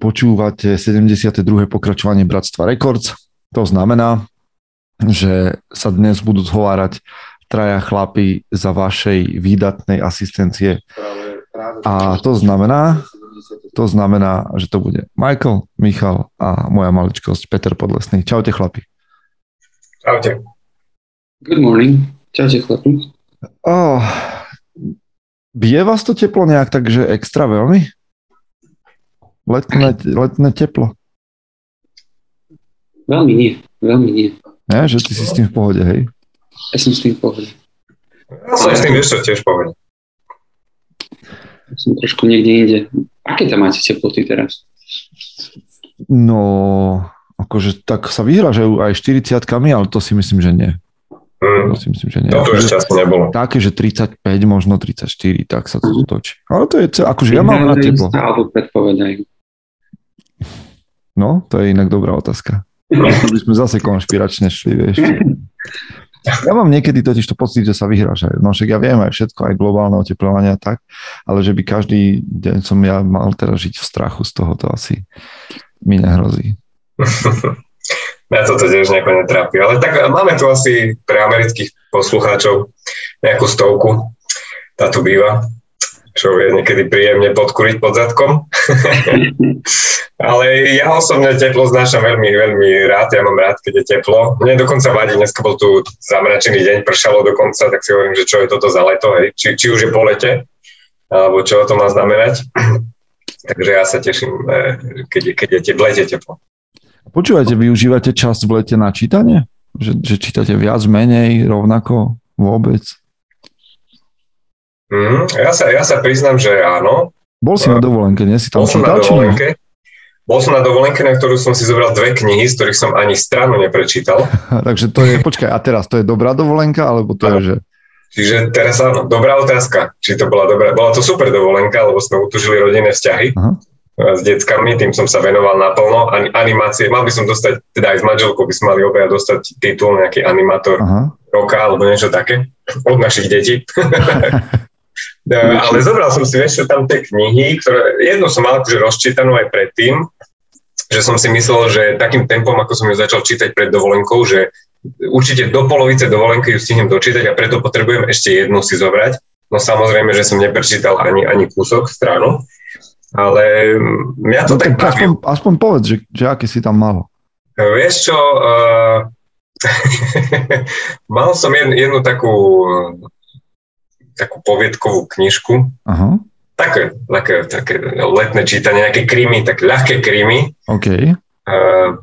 počúvate 72. pokračovanie Bratstva Records. To znamená, že sa dnes budú zhovárať traja chlapi za vašej výdatnej asistencie. A to znamená, to znamená, že to bude Michael, Michal a moja maličkosť Peter Podlesný. Čaute chlapi. Čaute. Good morning. Čaute chlapi. Oh, bije vás to teplo nejak takže extra veľmi? Letné, letné teplo. Veľmi nie, veľmi nie. Ne, že ty si s tým v pohode, hej? Ja som s tým v pohode. Ja som s tým vieš tiež v pohode. Ja som trošku niekde inde. Aké tam máte teploty teraz? No, akože tak sa vyhražajú aj 40 ale to si myslím, že nie. Mm. To si myslím, že nie. To tu ešte asi nebolo. Také, že 35, možno 34, tak sa to točí. Ale to je, akože ja mám rád teplo. Alebo predpovedajú. No, to je inak dobrá otázka. To by sme zase konšpiračne šli, vieš. Ja mám niekedy totiž to pocit, že sa vyhrážajú. No však ja viem aj všetko, aj globálne oteplovanie a tak, ale že by každý deň som ja mal teraz žiť v strachu z toho, to asi mi nehrozí. Mňa toto tiež nejako netrápi. Ale tak máme tu asi pre amerických poslucháčov nejakú stovku. Tá tu býva čo je niekedy príjemne podkuriť pod zadkom. Ale ja osobne teplo znášam veľmi, veľmi rád. Ja mám rád, keď je teplo. Mne dokonca vadí, dneska bol tu zamračený deň, pršalo dokonca, tak si hovorím, že čo je toto za leto, hej? Či, či už je po lete, alebo čo to má znamenať. Takže ja sa teším, eh, keď, keď je v lete teplo. Počúvajte, využívate čas v lete na čítanie? Že, že čítate viac, menej, rovnako, vôbec? Mm, ja, sa, ja sa priznám, že áno. Bol si na dovolenke, nie si tam Bol som na dovolenke. Bol som na dovolenke, na ktorú som si zobral dve knihy, z ktorých som ani stranu neprečítal. Takže to je, počkaj, a teraz to je dobrá dovolenka, alebo to je, že... Čiže teraz áno, dobrá otázka. Či to bola dobrá, bola to super dovolenka, lebo sme utužili rodinné vzťahy Aha. s deckami, tým som sa venoval naplno. Ani, animácie, mal by som dostať, teda aj s manželkou by sme mali obaja dostať titul nejaký animátor Aha. roka alebo niečo také od našich detí. No, ale zobral som si, vieš, tam tie knihy, ktoré jednu som mal akože rozčítanú aj predtým, že som si myslel, že takým tempom, ako som ju začal čítať pred dovolenkou, že určite do polovice dovolenky ju stihnem dočítať a preto potrebujem ešte jednu si zobrať. No samozrejme, že som neprečítal ani, ani kúsok stranu, ale mňa to No tak tak aspoň, aspoň povedz, že, že aké si tam mal. Vieš čo, uh, mal som jednu, jednu takú, takú poviedkovú knižku, Aha, také, také, také letné čítanie, nejaké krymy, tak ľahké krymy. OK. Uh,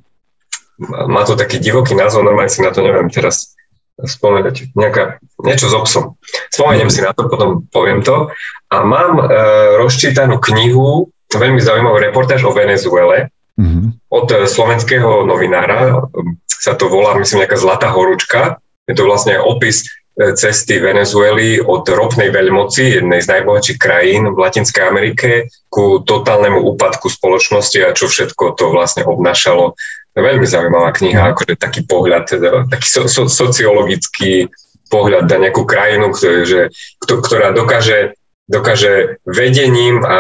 má to taký divoký názov, normálne si na to neviem teraz spomenúť. Nejaká, niečo s obsom. Spomeniem si na to, potom poviem to. A mám uh, rozčítanú knihu, veľmi zaujímavú reportáž o Venezuele, Mhm. od eh, slovenského novinára, sa to volá, myslím, nejaká Zlatá horúčka. Je to vlastne opis cesty Venezuely od ropnej veľmoci, jednej z najbohatších krajín v Latinskej Amerike, ku totálnemu úpadku spoločnosti a čo všetko to vlastne obnášalo. Veľmi zaujímavá kniha, akože taký pohľad, teda, taký so, so, sociologický pohľad na nejakú krajinu, ktoré, že, kto- ktorá dokáže dokáže vedením a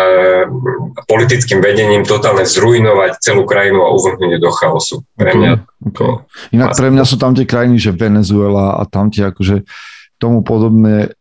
politickým vedením totálne zrujnovať celú krajinu a uvrhnúť do chaosu. Pre mňa to... Inak pre mňa sú tam tie krajiny, že Venezuela a tam tie akože tomu podobné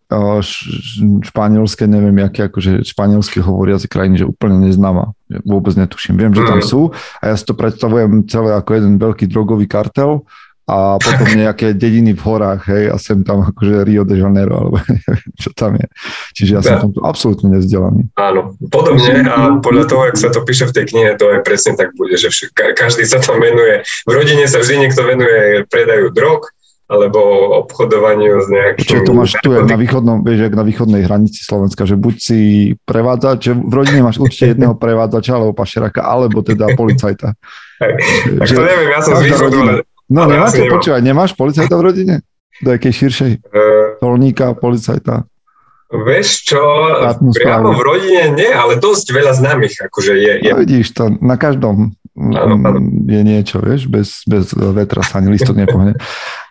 španielské, neviem, aké akože španielsky hovoriace krajiny, že úplne neznáma. Vôbec netuším. Viem, že tam Mm. sú a ja si to predstavujem celé ako jeden veľký drogový kartel a potom nejaké dediny v horách, hej, a sem tam akože Rio de Janeiro, alebo neviem, čo tam je. Čiže ja som Ja. tam absolútne nezdelaný. Áno, podobne a podľa toho, ak sa to píše v tej knihe, to aj presne tak bude, že každý sa tam venuje, v rodine sa vždy niekto venuje predaju drog, alebo obchodovaniu s nejakým... Čiže to máš tu jak na východnom, vieš, jak na východnej hranici Slovenska, že buď si prevádzač, že v rodine máš určite jedného prevádzača alebo pašeraka, alebo teda policajta. Tak to neviem, ja som z východu, No ale nemáte, nemám. počúvaj, nemáš policajta v rodine? Do jakej širšej? eh, Tolníka, policajta. Vieš čo, priamo v rodine nie, ale dosť veľa známych, akože je, je No vidíš to, na každom Áno, mm, áno. je niečo, vieš, bez, bez vetra sa ani listok nepohne.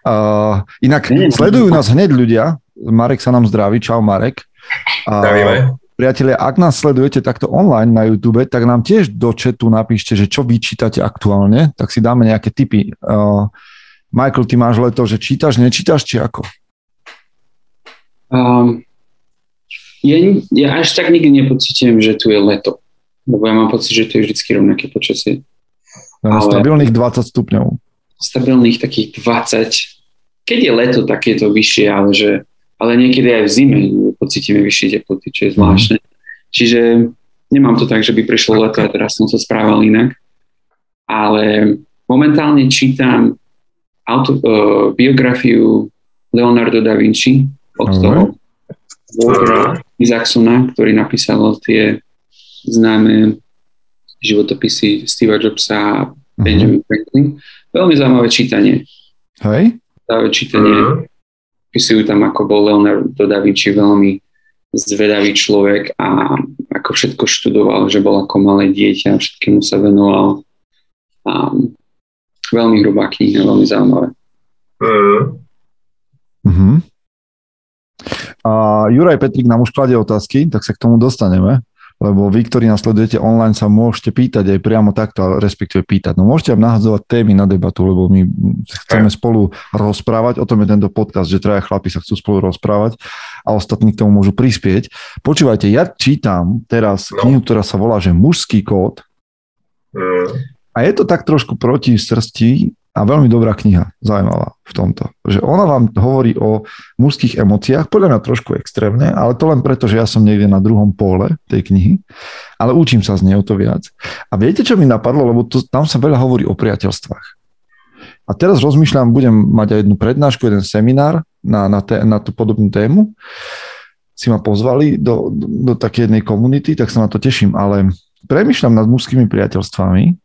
Uh, inak sledujú nás hneď ľudia, Marek sa nám zdraví, čau Marek. Zdravíme. Priatelia, ak nás sledujete takto online na YouTube, tak nám tiež do chatu napíšte, že čo vy čítate aktuálne, tak si dáme nejaké tipy. Uh, Michael, ty máš leto, že čítaš, nečítaš, či ako? Um, ja, ja až tak nikdy nepocitujem, že tu je leto. Lebo ja mám pocit, že to je vždy rovnaké počasie. Ale... Stabilných 20 stupňov. Stabilných takých 20. Keď je leto, tak je to vyššie, ale, že, ale niekedy aj v zime pocítime vyššie teploty, čo je mhm. zvláštne. Mm. Čiže nemám to tak, že by prišlo leto a teraz som sa správal inak. Ale momentálne čítam auto, uh, biografiu Leonardo da Vinci od uh-huh. toho Waltera Isaacsona, ktorý napísal tie známe životopisy Steva Jobsa a uh-huh. Benjamin Franklin. Veľmi zaujímavé čítanie. Hej? Zaujímavé čítanie. Uh-huh. Pisujú tam, ako bol Leonardo da Vinci veľmi zvedavý človek a ako všetko študoval, že bol ako malé dieťa, všetkému sa venoval. A veľmi hrubá kniha, veľmi zaujímavé. Uh-huh. Uh-huh. A Juraj Petrik nám už kladie otázky, tak sa k tomu dostaneme, lebo vy, ktorí nás sledujete online, sa môžete pýtať aj priamo takto, respektíve pýtať. No môžete vám nahadzovať témy na debatu, lebo my chceme spolu rozprávať, o tom je tento podcast, že traja chlapi sa chcú spolu rozprávať a ostatní k tomu môžu prispieť. Počúvajte, ja čítam teraz no. knihu, ktorá sa volá, že Mužský kód. Mm. A je to tak trošku proti srsti a veľmi dobrá kniha, zaujímavá v tomto. Že ona vám hovorí o mužských emóciách, podľa mňa trošku extrémne, ale to len preto, že ja som niekde na druhom pole tej knihy, ale učím sa z nej o to viac. A viete, čo mi napadlo, lebo to, tam sa veľa hovorí o priateľstvách. A teraz rozmýšľam, budem mať aj jednu prednášku, jeden seminár na, na, té, na tú podobnú tému. Si ma pozvali do, do, do také jednej komunity, tak sa na to teším, ale premyšľam nad mužskými priateľstvami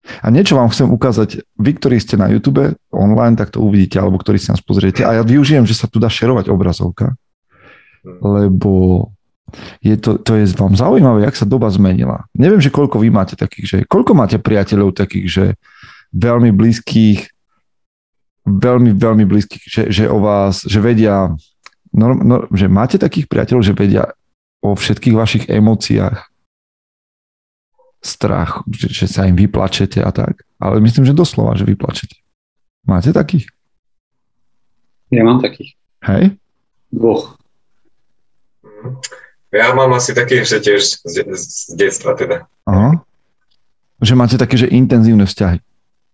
a niečo vám chcem ukázať, vy, ktorí ste na YouTube online, tak to uvidíte, alebo ktorí si nás pozriete. A ja využijem, že sa tu dá šerovať obrazovka, lebo je to, to je vám zaujímavé, jak sa doba zmenila. Neviem, že koľko vy máte takých, že koľko máte priateľov takých, že veľmi blízkych, veľmi, veľmi blízkych, že, že o vás, že vedia, no, no, že máte takých priateľov, že vedia o všetkých vašich emóciách, strach, že, že sa im vyplačete a tak. Ale myslím, že doslova, že vyplačete. Máte takých? Ja mám takých. Hej? Dvoch. Ja mám asi také, že tiež z, z detstva teda. Aha. Že máte také, že intenzívne vzťahy.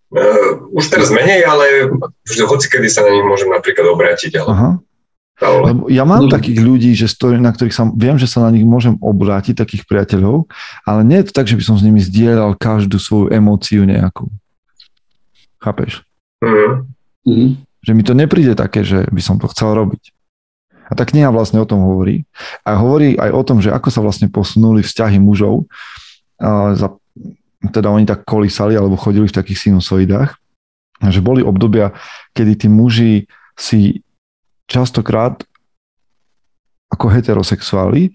Uh, už teraz menej, ale hoci kedy sa na nich môžem napríklad obrátiť. Ale... Aha. Lebo ja mám takých ľudí, že stojí, na ktorých sa, viem, že sa na nich môžem obrátiť, takých priateľov, ale nie je to tak, že by som s nimi zdieľal každú svoju emóciu nejakú. Chápeš? Mm-hmm. Že mi to nepríde také, že by som to chcel robiť. A tá kniha vlastne o tom hovorí. A hovorí aj o tom, že ako sa vlastne posunuli vzťahy mužov. A za, teda oni tak kolísali alebo chodili v takých sinusoidách. A že boli obdobia, kedy tí muži si častokrát ako heterosexuáli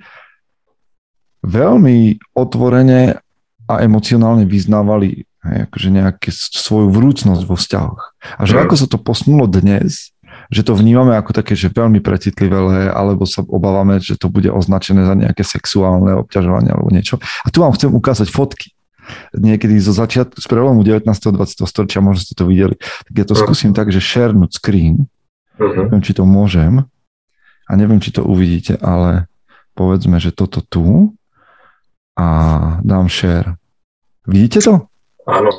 veľmi otvorene a emocionálne vyznávali hej, akože nejaké svoju vrúcnosť vo vzťahoch. A že mm. ako sa to posunulo dnes, že to vnímame ako také, že veľmi precitlivé, alebo sa obávame, že to bude označené za nejaké sexuálne obťažovanie alebo niečo. A tu vám chcem ukázať fotky. Niekedy zo začiatku, z prelomu 19. a 20. storočia, možno ste to videli. Tak ja to mm. skúsim tak, že share screen Uh-huh. Neviem, či to môžem a neviem, či to uvidíte, ale povedzme, že toto tu a dám share. Vidíte to? Áno.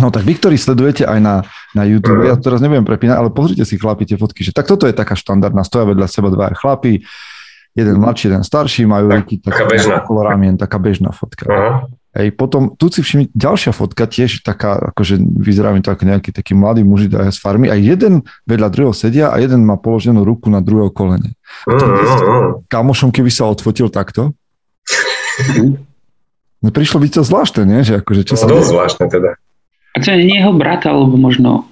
No tak vy, ktorí sledujete aj na, na YouTube, uh-huh. ja teraz neviem prepínať, ale pozrite si chlapi tie fotky, že tak toto je taká štandardná, stoja vedľa seba dva chlapi, jeden mladší, jeden starší, majú tak, ruky taká bežná. ramien, taká bežná fotka. Uh-huh. Hej, potom tu si všimni, ďalšia fotka tiež taká, akože vyzerá mi to ako nejaký taký mladý muži z farmy a jeden vedľa druhého sedia a jeden má položenú ruku na druhého kolene. A to mm, mm, kamošom, keby sa odfotil takto, no prišlo by to zvláštne, nie? Že akože, čo no, sa dosť zvláštne teda. A to nie jeho brat, alebo možno...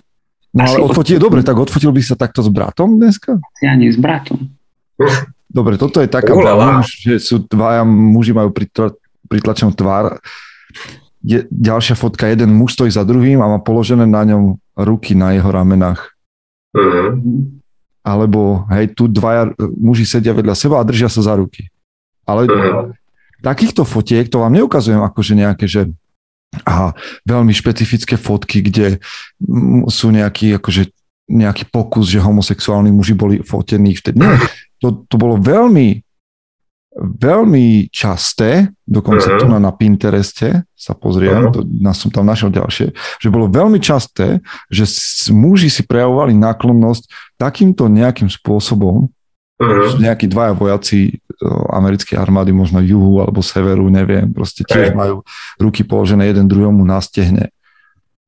No ale odfotil, dobre, tak odfotil by sa takto s bratom dneska? Ja nie s bratom. Dobre, toto je taká bavlna, že sú dvaja muži majú pritlačenú tvár. Je, ďalšia fotka, jeden muž stojí za druhým a má položené na ňom ruky na jeho ramenách. Uh-huh. Alebo, hej, tu dvaja muži sedia vedľa seba a držia sa za ruky. Ale uh-huh. takýchto fotiek, to vám neukazujem akože nejaké, že aha, veľmi špecifické fotky, kde sú nejaký, akože, nejaký pokus, že homosexuálni muži boli fotení vtedy. Nie, to, to bolo veľmi veľmi časté, dokonca uh-huh. tu na, na Pintereste sa pozriem, uh-huh. to, som tam našiel ďalšie, že bolo veľmi časté, že muži si prejavovali náklonnosť takýmto nejakým spôsobom, uh-huh. nejakí dvaja vojaci americkej armády, možno juhu alebo severu, neviem, proste tiež uh-huh. majú ruky položené jeden druhému na stehne.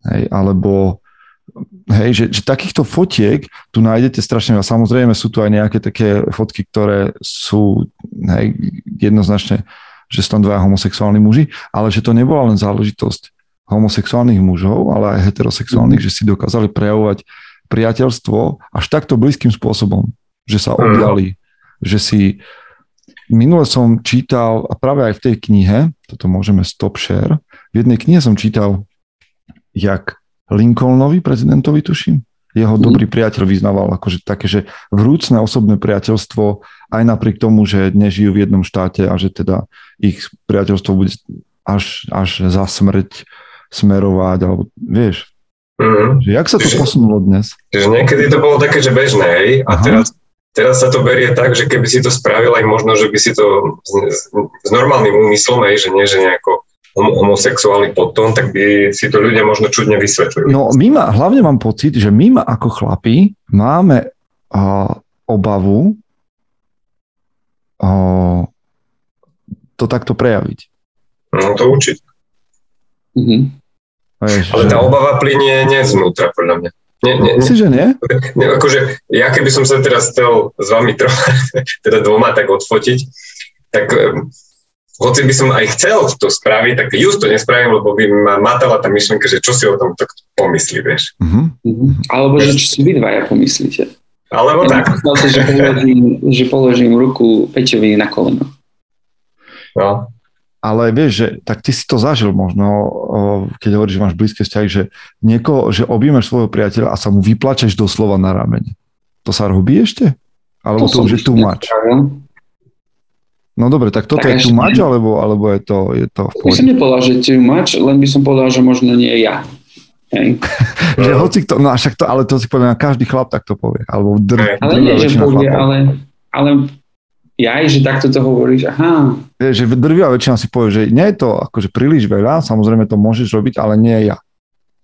Hej, alebo Hej, že, že takýchto fotiek tu nájdete strašne a samozrejme sú tu aj nejaké také fotky, ktoré sú hej, jednoznačne, že sú tam dvaja homosexuálni muži, ale že to nebola len záležitosť homosexuálnych mužov, ale aj heterosexuálnych, mm. že si dokázali prejavovať priateľstvo až takto blízkym spôsobom, že sa mhm. objali, mm. že si minule som čítal, a práve aj v tej knihe, toto môžeme stop share, v jednej knihe som čítal, jak Lincolnovi, prezidentovi, tuším. Jeho mm. dobrý priateľ vyznával akože také, že vrúcne osobné priateľstvo aj napriek tomu, že nežijú v jednom štáte a že teda ich priateľstvo bude až, až za smrť smerovať, alebo vieš, mm. že jak sa to posunulo dnes? Že niekedy to bolo také, že bežné, hej, a teraz, teraz sa to berie tak, že keby si to spravil aj možno, že by si to s, s normálnym úmyslom, hej, že nie, že nejako homosexuálny podtón, tak by si to ľudia možno čudne vysvetľujú. No my ma, hlavne mám pocit, že my ma ako chlapi máme uh, obavu uh, to takto prejaviť. No to určite. Mm-hmm. Ale tá obava plinie nie znútra, podľa mňa. Nie, nie, nie. že nie? nie? Akože, ja keby som sa teraz chcel s vami trocha, teda dvoma tak odfotiť, tak hoci by som aj chcel to spraviť, tak just to nespravím, lebo by ma matala tá myšlienka, že čo si o tom tak pomyslí, vieš. Mm-hmm. Alebo že čo si vy dvaja pomyslíte. Alebo ja tak. Sa, že, položím, že položím ruku Peťovi na koleno. No. Ale vieš, že tak ty si to zažil možno, keď hovoríš, že máš blízke vzťahy, že niekoho, že objímaš svojho priateľa a sa mu vyplačeš doslova na ramene. To sa robí ešte? Alebo to, to už je tu mač? No dobre, tak toto tak je tu mač, alebo, alebo je to, je to v pohode? By som nepovedal, že tu mač, len by som povedal, že možno nie ja. Hej. že hoci kto, no a však to, ale to si poviem, každý chlap tak to povie. Alebo dr, ale nie, že povie, ale, ale ja aj, že takto to hovoríš, aha. Je, že drvia väčšina si povie, že nie je to akože príliš veľa, samozrejme to môžeš robiť, ale nie ja.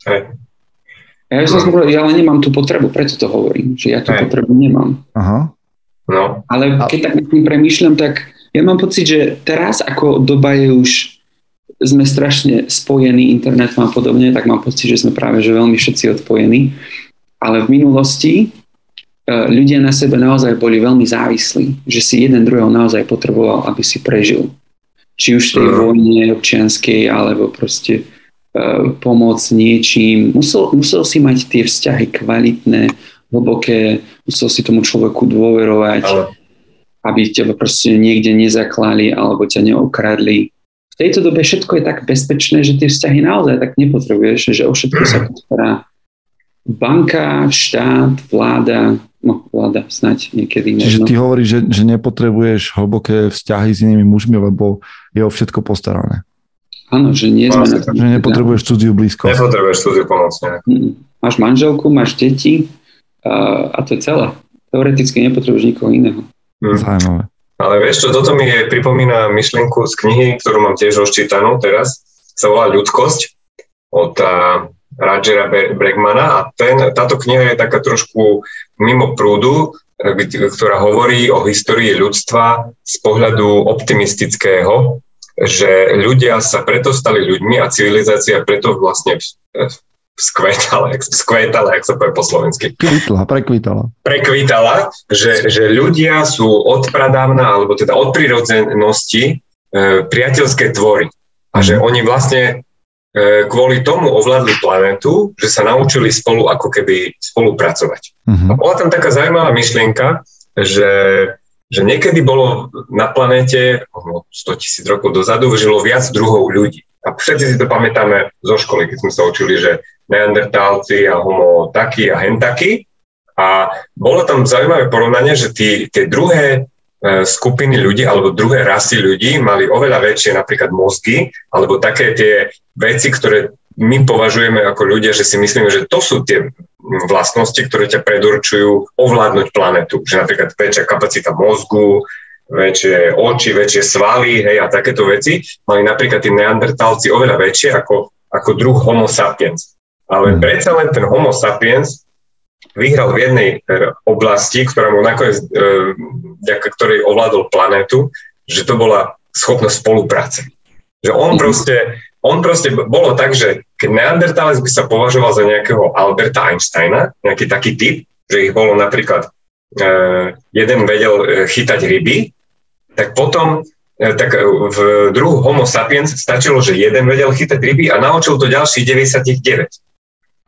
Hej. Ja, som no. ja ale nemám tú potrebu, preto to hovorím, že ja tú Hej. potrebu nemám. Aha. No. Ale keď tak nad tým premýšľam, tak ja mám pocit, že teraz ako doba je už sme strašne spojení internetom a podobne, tak mám pocit, že sme práve že veľmi všetci odpojení. Ale v minulosti e, ľudia na sebe naozaj boli veľmi závislí, že si jeden druhého naozaj potreboval, aby si prežil. Či už v tej vojne občianskej, alebo proste uh, pomoc niečím. Musel, musel si mať tie vzťahy kvalitné, hlboké, musel si tomu človeku dôverovať. Ale aby ťa proste niekde nezaklali alebo ťa neokradli. V tejto dobe všetko je tak bezpečné, že tie vzťahy naozaj tak nepotrebuješ, že o všetko sa postará banka, štát, vláda, no vláda snať niekedy. Čiže možno. ty hovoríš, že, že nepotrebuješ hlboké vzťahy s inými mužmi, lebo je o všetko postarané. Áno, že nie sme na Že nepotrebuješ cudziu blízko. Nepotrebuješ cudziu pomoc. Máš manželku, máš deti a, a to je celé. Teoreticky nepotrebuješ nikoho iného. Hmm. Zaujímavé. Ale vieš čo, toto mi je, pripomína myšlienku z knihy, ktorú mám tiež rozčítanú teraz, sa volá Ľudskosť od uh, Rogera Bregmana a ten, táto kniha je taká trošku mimo prúdu, ktorá hovorí o histórii ľudstva z pohľadu optimistického, že ľudia sa preto stali ľuďmi a civilizácia preto vlastne skvetala, skvetala, jak sa povie po slovensky. Kvitla, prekvitala. Prekvitala, že, že ľudia sú od pradávna, alebo teda od prírodzenosti e, priateľské tvory. A že oni vlastne e, kvôli tomu ovládli planetu, že sa naučili spolu ako keby spolupracovať. Uh-huh. A bola tam taká zaujímavá myšlienka, že, že niekedy bolo na planéte, 100 tisíc rokov dozadu, žilo viac druhov ľudí. A všetci si to pamätáme zo školy, keď sme sa učili, že neandertálci a homo taký a hen taký. A bolo tam zaujímavé porovnanie, že tí, tie druhé skupiny ľudí alebo druhé rasy ľudí mali oveľa väčšie napríklad mozgy alebo také tie veci, ktoré my považujeme ako ľudia, že si myslíme, že to sú tie vlastnosti, ktoré ťa predurčujú ovládnuť planetu. Že napríklad väčšia kapacita mozgu, väčšie oči, väčšie svaly hej, a takéto veci. Mali napríklad tí neandertálci oveľa väčšie ako, ako druh homo sapiens. Ale mm. predsa len ten homo sapiens vyhral v jednej e, oblasti, ktorá mu nakoniec, e, vďaka ktorej ovládol planetu, že to bola schopnosť spolupráce. Že on mm. proste, on proste bolo tak, že keď neandertálec by sa považoval za nejakého Alberta Einsteina, nejaký taký typ, že ich bolo napríklad e, jeden vedel chytať ryby, tak potom tak v druhu Homo sapiens stačilo, že jeden vedel chytať ryby a naučil to ďalších 99.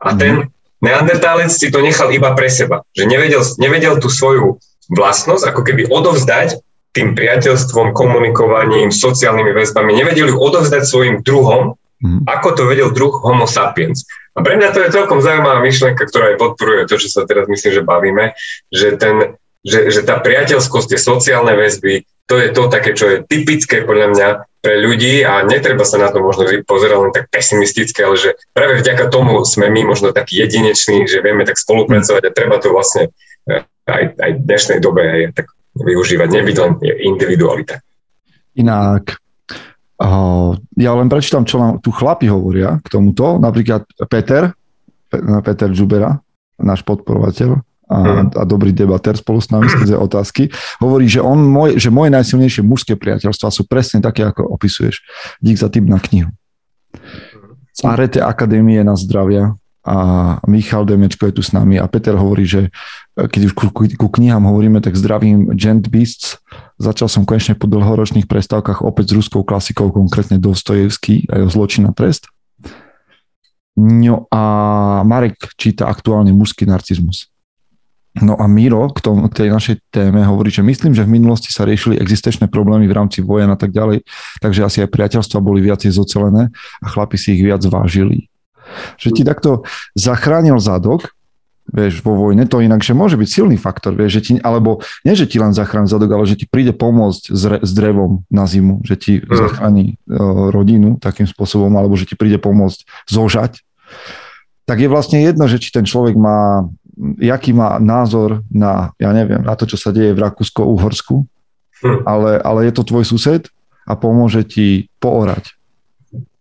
A ten mhm. neandertálec si to nechal iba pre seba. Že nevedel, nevedel tú svoju vlastnosť ako keby odovzdať tým priateľstvom, komunikovaním, sociálnymi väzbami. Nevedeli ju odovzdať svojim druhom, mm. ako to vedel druh Homo sapiens. A pre mňa to je celkom zaujímavá myšlienka, ktorá aj podporuje to, čo sa teraz myslím, že bavíme, že, ten, že, že tá priateľskosť, tie sociálne väzby, to je to také, čo je typické podľa mňa pre ľudí a netreba sa na to možno pozerať len tak pesimisticky, ale že práve vďaka tomu sme my možno takí jedineční, že vieme tak spolupracovať a treba to vlastne eh, aj, aj v dnešnej dobe aj tak využívať, nebyť len individualita. Inak, uh, ja len prečítam, čo nám tu chlapi hovoria k tomuto. Napríklad Peter, Peter Žubera, náš podporovateľ, a, mhm. a dobrý debater spolu s nami skrze otázky, hovorí, že, on, môj, že moje najsilnejšie mužské priateľstva sú presne také, ako opisuješ. Dík za tým na knihu. Z Arete Akadémie na zdravia a Michal Demečko je tu s nami a Peter hovorí, že e, keď už ku, ku knihám hovoríme, tak zdravím Gent Beasts. Začal som konečne po dlhoročných prestávkach opäť s ruskou klasikou, konkrétne Dostojevský a jeho zločin a trest. No a Marek číta aktuálne mužský narcizmus. No a Miro k, tom, k tej našej téme hovorí, že myslím, že v minulosti sa riešili existenčné problémy v rámci vojen a tak ďalej, takže asi aj priateľstva boli viacej zocelené a chlapi si ich viac vážili. Že ti takto zachránil zadok, vieš, vo vojne, to inak, že môže byť silný faktor, vieš, že ti, alebo nie, že ti len zachráni zadok, ale že ti príde pomôcť s, re, s drevom na zimu, že ti mm. zachráni uh, rodinu takým spôsobom, alebo že ti príde pomôcť zožať, tak je vlastne jedno, že či ten človek má jaký má názor na, ja neviem, na to, čo sa deje v Rakúsko-Uhorsku, hm. ale, ale je to tvoj sused a pomôže ti poorať.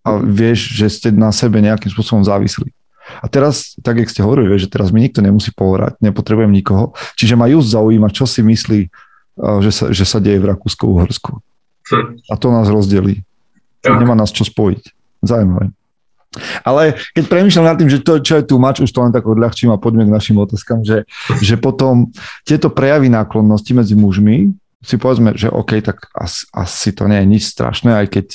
A vieš, že ste na sebe nejakým spôsobom závislí. A teraz, tak jak ste hovorili, že teraz mi nikto nemusí poorať, nepotrebujem nikoho. Čiže ma just zaujíma, čo si myslí, eh, že sa, že sa deje v Rakúsko-Uhorsku. Hm. A to nás rozdelí. Tak. Nemá nás čo spojiť. Zaujímavé. Ale keď premýšľam nad tým, že to, čo je tu mač, už to len tak odľahčím a poďme k našim otázkam, že, že potom tieto prejavy náklonnosti medzi mužmi si povedzme, že OK, tak asi, asi to nie je nič strašné, aj keď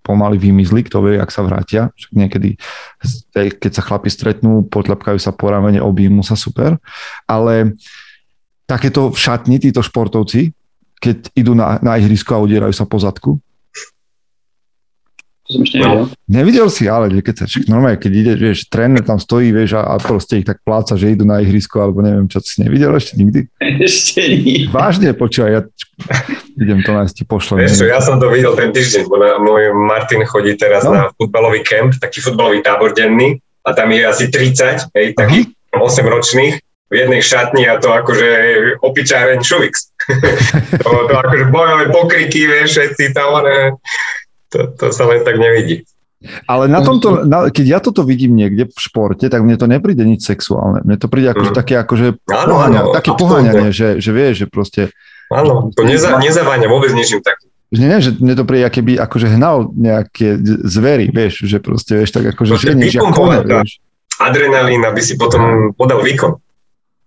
pomaly vymizli, kto vie, ak sa vrátia. Však niekedy, keď sa chlapi stretnú, potľapkajú sa po ramene, objímu sa super. Ale takéto šatni, títo športovci, keď idú na, na ihrisko a udierajú sa po zadku, to som ešte nevidel. No, nevidel si, ale keď sa, normálne, keď ide, vieš, tréner tam stojí, vieš, a, a proste ich tak pláca, že idú na ihrisko, alebo neviem, čo si nevidel ešte nikdy? Ešte nie. Vážne, počúvaj, ja idem to nájsť, ti pošlem. Vieš ja som to videl ten týždeň, bo na, môj Martin chodí teraz no. na futbalový kemp, taký futbalový tábor denný, a tam je asi 30, hej, takých 8 ročných, v jednej šatni a to akože opičáreň šuvix. to, to akože bojové pokriky, vieš, všetci tam, ne, to, to sa len tak nevidí. Ale na tomto, na, keď ja toto vidím niekde v športe, tak mne to nepríde nič sexuálne. Mne to príde ako, mm. také akože poháňa, také poháňanie, že, že vieš, že proste... Áno, to neza, nezaváňa vôbec ničím takým. Že nie, že mne to príde, aké by akože hnal nejaké zvery, vieš, že proste, vieš, tak akože ženieš, ako kone, vieš. Adrenalín, aby si potom podal výkon.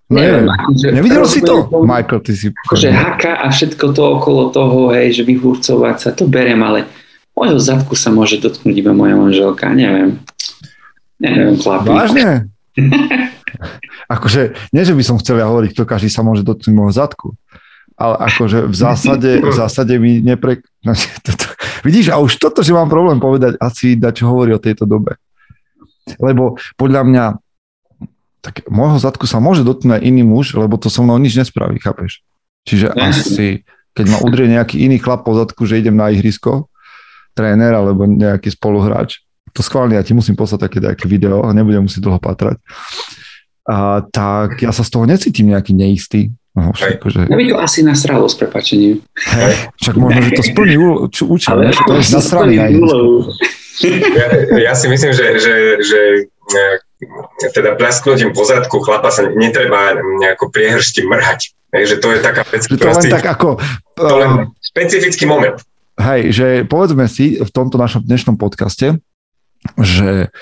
No, neviem, akože, nevidel si to, Michael, ty si... Akože haka a všetko to okolo toho, hej, že vyhurcovať sa, to berem, ale Mojho zadku sa môže dotknúť iba moja manželka, neviem. Neviem, chlapi. Vážne? akože, nie, že by som chcel ja hovoriť, kto každý sa môže dotknúť môjho zadku, ale akože v zásade, v zásade mi nepre... Vidíš, a už toto, že mám problém povedať, asi dať, čo hovorí o tejto dobe. Lebo podľa mňa tak môjho zadku sa môže dotknúť iný muž, lebo to so mnou nič nespraví, chápeš? Čiže asi, keď ma udrie nejaký iný chlap po zadku, že idem na ihrisko, tréner alebo nejaký spoluhráč, to schválne, ja ti musím poslať také nejaké video a nebudem musieť dlho patrať. A, tak ja sa z toho necítim nejaký neistý. No, však, že... Ja by to asi nasralo s prepačením. Hey, však možno, že to splní účel, Ale to je nasraný na ja, ja si myslím, že, že, že e, teda plasknutím po zadku chlapa sa netreba nejako priehršti mrhať. Hej, že to je taká vec, že to len si, tak ako... To len špecifický moment. Hej, že povedzme si v tomto našom dnešnom podcaste, že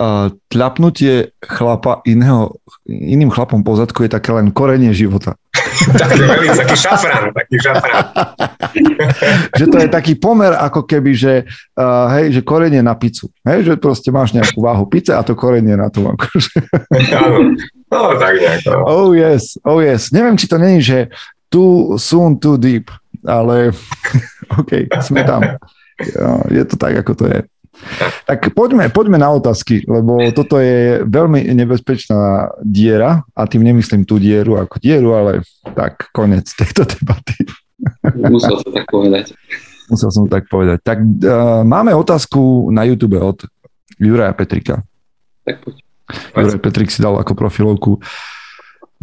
uh, tľapnutie chlapa iného, iným chlapom po zadku je také len korenie života. taký, taký šafrán, taký šafrán. že to je taký pomer ako keby, že, uh, hej, že korenie na pizzu. Hej, že proste máš nejakú váhu pice a to korenie na tom. Akože. No tak nejako. Oh yes, oh yes. Neviem, či to není, že too soon, too deep, ale OK, sme tam. Je to tak, ako to je. Tak poďme, poďme na otázky, lebo toto je veľmi nebezpečná diera a tým nemyslím tú dieru ako dieru, ale tak konec tejto debaty. Musel som tak povedať. Musel som tak povedať. Tak uh, máme otázku na YouTube od Juraja Petrika. Tak poď. Juraj Petrik si dal ako profilovku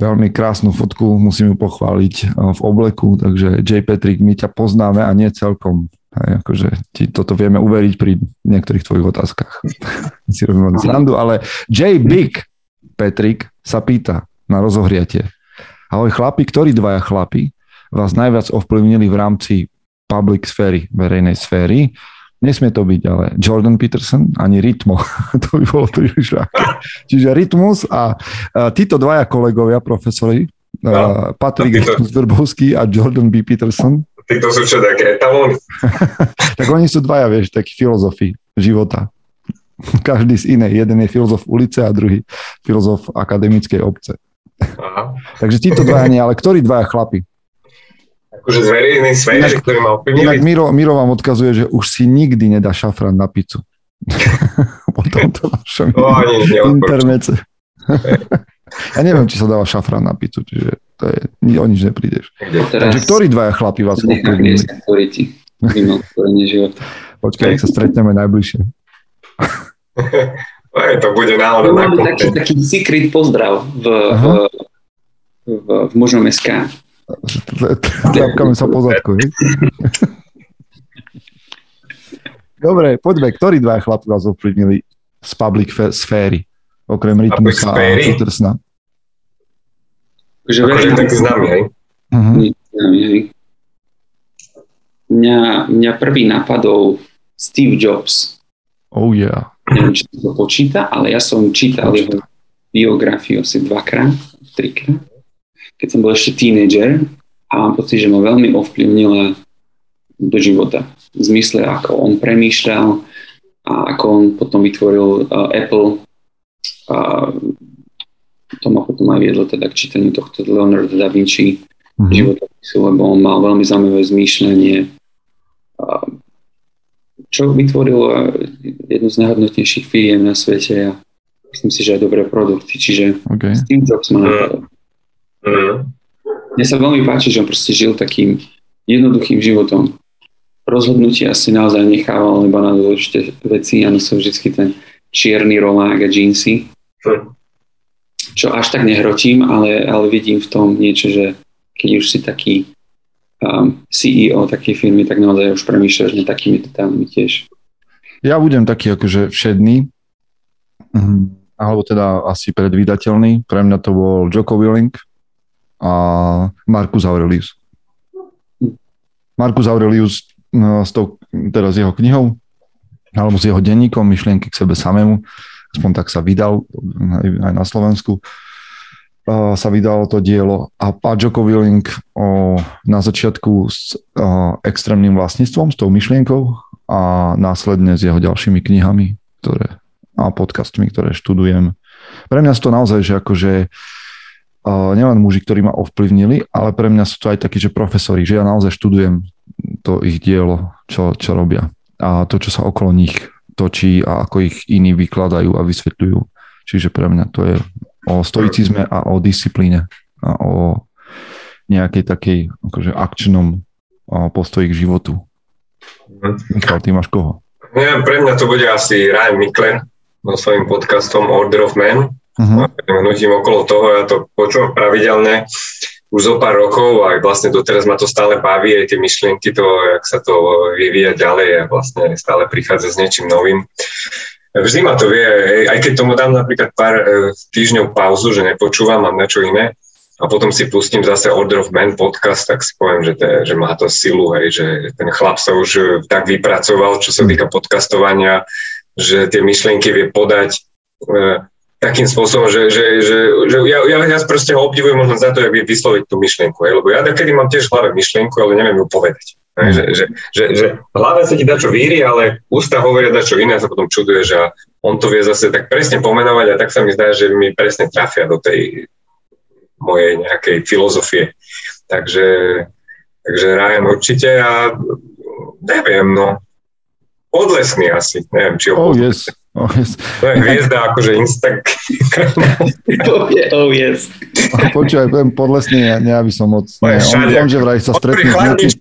veľmi krásnu fotku, musím ju pochváliť e, v obleku, takže J. Petrik, my ťa poznáme a nie celkom Hej, akože ti toto vieme uveriť pri niektorých tvojich otázkach. si robím srandu, ale J. Big Petrik sa pýta na rozohriatie. Ahoj chlapi, ktorí dvaja chlapi vás najviac ovplyvnili v rámci public sféry, verejnej sféry? Nesmie to byť ale Jordan Peterson ani Rytmo. to by bolo príliš ľahké. Čiže Rytmus a, a títo dvaja kolegovia, profesori, no, Patrik Vrbovský a Jordan B. Peterson, Títo sú čo také etalóny? tak oni sú dvaja, vieš, takí filozofi života. Každý z inej. Jeden je filozof ulice a druhý filozof akademickej obce. Aha. Takže títo dvaja nie, ale ktorí dvaja chlapi? Akože z verejnej sféry, ktorý mal ovplyvnili. Inak Miro, Miro vám odkazuje, že už si nikdy nedá šafran na pizzu. po tomto našom internete. ja neviem, či sa dáva šafran na pizzu, čiže to je, o nič neprídeš. Takže ktorí dvaja chlapi vás ovplyvnili? Počkaj, ak sa stretneme najbližšie. Aj, to bude náhodou na taký, taký secret pozdrav v, v, v, v mužnom SK. Tľapkáme sa pozadku, Dobre, poďme, ktorí dva chlapi vás ovplyvnili z public sféry, okrem Rytmusa a Petersna? Že verejná... tak známy, hej? Uh-huh. Mňa, mňa prvý napadol Steve Jobs. Oh yeah. Neviem, či to počíta, ale ja som čítal Počíta. jeho biografiu asi dvakrát, trikrát, keď som bol ešte tínedžer a mám pocit, že ma veľmi ovplyvnila do života. V zmysle, ako on premýšľal a ako on potom vytvoril uh, Apple, uh, to ma potom aj viedlo teda k čítaniu tohto Leonardo da Vinci mm-hmm. životopisu, lebo on mal veľmi zaujímavé zmýšľanie, čo vytvorilo jednu z najhodnotnejších firiem na svete a myslím si, že aj dobré produkty, čiže okay. Steve Jobs ma napadol. Mm. Mne sa veľmi páči, že on proste žil takým jednoduchým životom. Rozhodnutia si naozaj nechával iba na dôležité veci a nosil vždy ten čierny rolák a džínsy. Mm čo až tak nehrotím, ale, ale vidím v tom niečo, že keď už si taký um, CEO takej firmy, tak naozaj už premýšľaš nad takými detailmi tiež. Ja budem taký akože všedný, mhm. alebo teda asi predvídateľný. Pre mňa to bol Joko Willing a Marcus Aurelius. Marcus Aurelius no, s tou, teraz jeho knihou, alebo s jeho denníkom myšlienky k sebe samému, aspoň tak sa vydal aj na Slovensku, sa vydalo to dielo a Joko Willing o, na začiatku s extrémnym vlastníctvom, s tou myšlienkou a následne s jeho ďalšími knihami ktoré, a podcastmi, ktoré študujem. Pre mňa to naozaj, že akože o, nielen muži, ktorí ma ovplyvnili, ale pre mňa sú to aj takí, že profesori, že ja naozaj študujem to ich dielo, čo, čo robia a to, čo sa okolo nich točí a ako ich iní vykladajú a vysvetľujú. Čiže pre mňa to je o stoicizme a o disciplíne a o nejakej takej akože akčnom postoj k životu. Michal, ty máš koho? Ja, pre mňa to bude asi Ryan Mikler so svojím podcastom Order of Man. Uh-huh. Nutím okolo toho, ja to počúvam pravidelne už zo pár rokov a vlastne doteraz ma to stále baví, aj tie myšlienky, to, jak sa to vyvíja ďalej a vlastne stále prichádza s niečím novým. Vždy ma to vie, aj keď tomu dám napríklad pár e, týždňov pauzu, že nepočúvam, mám niečo iné, a potom si pustím zase Order of Man podcast, tak si poviem, že, to, že má to silu, hej, že ten chlap sa už e, tak vypracoval, čo sa týka podcastovania, že tie myšlienky vie podať e, takým spôsobom, že, že, že, že ja, ja, ja proste ho obdivujem možno za to, jak vie vysloviť tú myšlienku. Hej? Lebo ja kedy mám tiež v hlave myšlienku, ale neviem ju povedať. Hej? Že, že, že, že hlava sa ti dačo víri, ale ústa hovoria dačo iné a sa potom čuduje, že on to vie zase tak presne pomenovať a tak sa mi zdá, že mi presne trafia do tej mojej nejakej filozofie. Takže, takže Ryan určite a neviem, no, podlesný asi, neviem, či ho oh, yes. Oh, yes. To je hviezda akože Instagram. oh, yes. Počúvaj, poviem podlesný, ja, ja by som moc... Nie, on, on, že vraj sa stretne s niekým...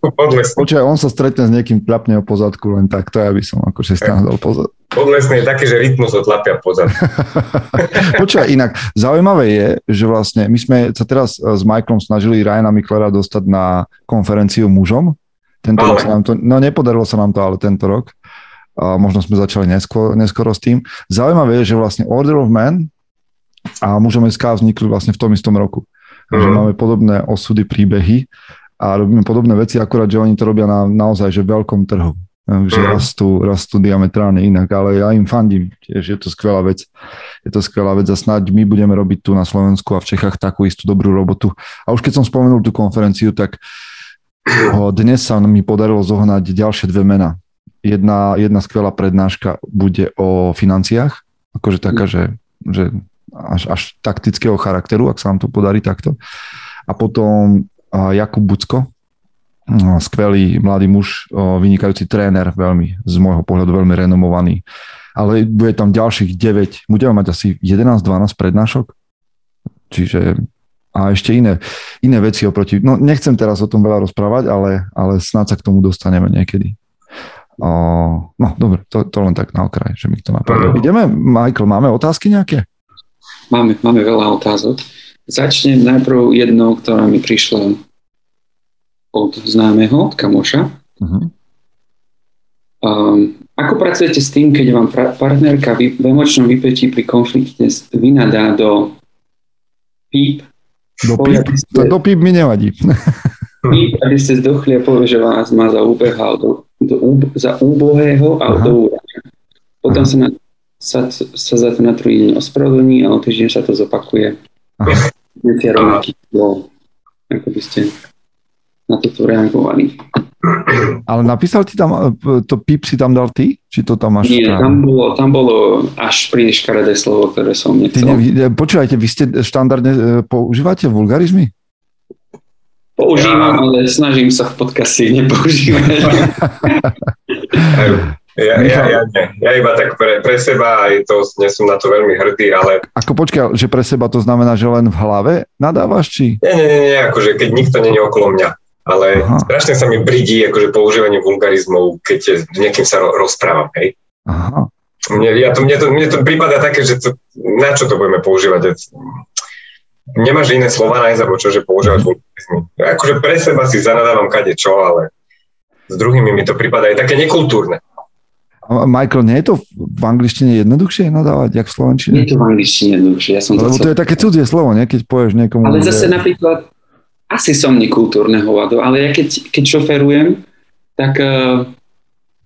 Počúvaj, on sa stretne s niekým, tlapne o pozadku, len tak, to ja by som akože stále pozad. Podlesný je taký, že rytmus otlapia pozad. Počúvaj, inak, zaujímavé je, že vlastne my sme sa teraz s Michaelom snažili Ryana Miklera dostať na konferenciu mužom. Tento ale. rok sa nám to, no nepodarilo sa nám to ale tento rok a možno sme začali neskôr, neskoro s tým. Zaujímavé je, že vlastne Order of Man a Mužom SK vznikli vlastne v tom istom roku. Takže mm. máme podobné osudy, príbehy a robíme podobné veci, akurát, že oni to robia na naozaj že veľkom trhu. Že mm. rastú, rastú diametrálne inak, ale ja im fandím, tiež je to skvelá vec. Je to skvelá vec a snáď my budeme robiť tu na Slovensku a v Čechách takú istú dobrú robotu. A už keď som spomenul tú konferenciu, tak dnes sa mi podarilo zohnať ďalšie dve mená jedna, jedna skvelá prednáška bude o financiách, akože taká, mm. že, že až, až taktického charakteru, ak sa vám to podarí takto. A potom Jakub Bucko, skvelý mladý muž, vynikajúci tréner, veľmi, z môjho pohľadu veľmi renomovaný. Ale bude tam ďalších 9, budeme mať asi 11-12 prednášok. Čiže a ešte iné, iné veci oproti. No nechcem teraz o tom veľa rozprávať, ale, ale snáď sa k tomu dostaneme niekedy. O, no dobre, to, to len tak na okraj, že mi to napadlo. Ideme, Michael, máme otázky nejaké? Máme, máme veľa otázok. Začnem najprv jednou, ktorá mi prišla od známeho, od kamoša. Uh-huh. Um, ako pracujete s tým, keď vám partnerka v emočnom vypetí pri konflikte vynadá do píp? Do píp, ste, do píp mi nevadí. Píp, aby ste zdochli a povie, že vás má za úbehal do do, za úbohého a Aha. do. Potom sa, na, sa, sa za to na druhý deň ospravedlní a o týždeň sa to zopakuje. Viete rovnaký ako by ste na toto reagovali. Ale napísal ti tam, to pip si tam dal ty? Či to tam máš? Nie, tam bolo, tam bolo až príliš škaredé slovo, ktoré som nechcel. ne, počúvajte, vy ste štandardne e, používate vulgarizmy? Používam, ja... ale snažím sa v podcaste nepoužívať. Ja, ja, ja, ja, ja iba tak pre, pre seba, aj to nie som na to veľmi hrdý, ale... Ako počkaj, že pre seba to znamená, že len v hlave nadávaš, či? Nie, nie, nie, nie akože keď nikto nie je okolo mňa. Ale Aha. strašne sa mi bridí akože používanie vulgarizmov, keď s niekým sa rozprávam, hej. Aha. Mne, ja to, mne, to, mne to prípada také, že to, na čo to budeme používať? Nemáš iné slova nájsť, alebo čo, že používať vulgarizmy. Akože pre seba si zanadávam kade čo, ale s druhými mi to prípada aj také nekultúrne. Michael, nie je to v angličtine jednoduchšie nadávať, jak v slovenčine? Nie je to v angličtine jednoduchšie. Ja som Lebo to je také cudzie slovo, nie? keď povieš niekomu... Ale zase že... napríklad, asi som nekultúrne hovado, ale ja keď, keď šoferujem, tak uh,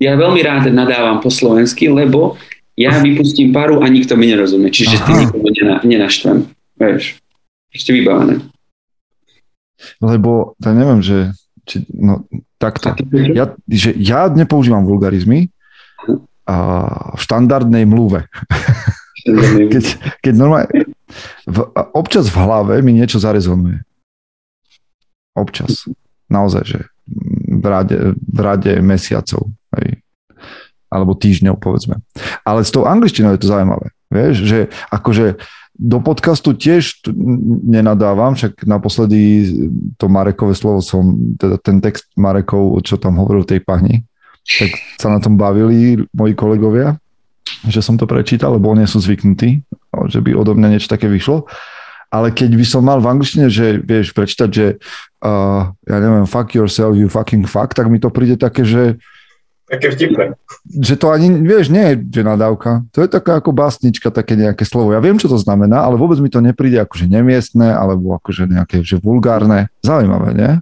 ja veľmi rád nadávam po slovensky, lebo ja vypustím paru a nikto mi nerozumie. Čiže Aha. ty nikomu nenaštvem. Vieš ešte vybavené. Lebo, ja neviem, že či, no, takto. Ja, že ja nepoužívam vulgarizmy a v štandardnej mluve. keď, keď normálne, v, občas v hlave mi niečo zarezonuje. Občas. Naozaj, že v rade, v rade mesiacov. Hej. Alebo týždňov, povedzme. Ale s tou angličtinou je to zaujímavé. Vieš, že akože Do podcastu tiež nenadávam, však naposledy to Marekové slovo som, teda ten text Marekov, čo tam hovoril tej pani, tak sa na tom bavili moji kolegovia, že som to prečítal, lebo oni sú zvyknutí, že by odo mňa niečo také vyšlo. Ale keď by som mal v angličtine, že vieš prečítať, že uh, ja neviem, fuck yourself, you fucking fuck, tak mi to príde také, že Také vtipné. Že to ani, vieš, nie je že nadávka. To je taká ako básnička, také nejaké slovo. Ja viem, čo to znamená, ale vôbec mi to nepríde akože nemiestné, alebo akože nejaké že vulgárne. Zaujímavé, nie?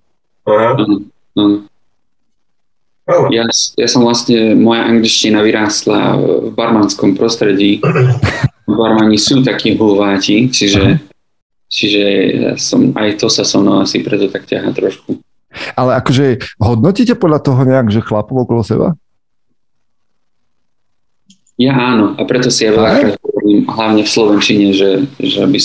Aha. Ja, ja som vlastne, moja angličtina vyrástla v barmanskom prostredí. Barmani sú takí hulváti, čiže, čiže ja som, aj to sa so mnou asi preto tak ťaha trošku. Ale akože hodnotíte podľa toho nejak, že chlapov okolo seba? Ja áno, a preto si ja veľakrát hovorím, hlavne v Slovenčine, že, že, by,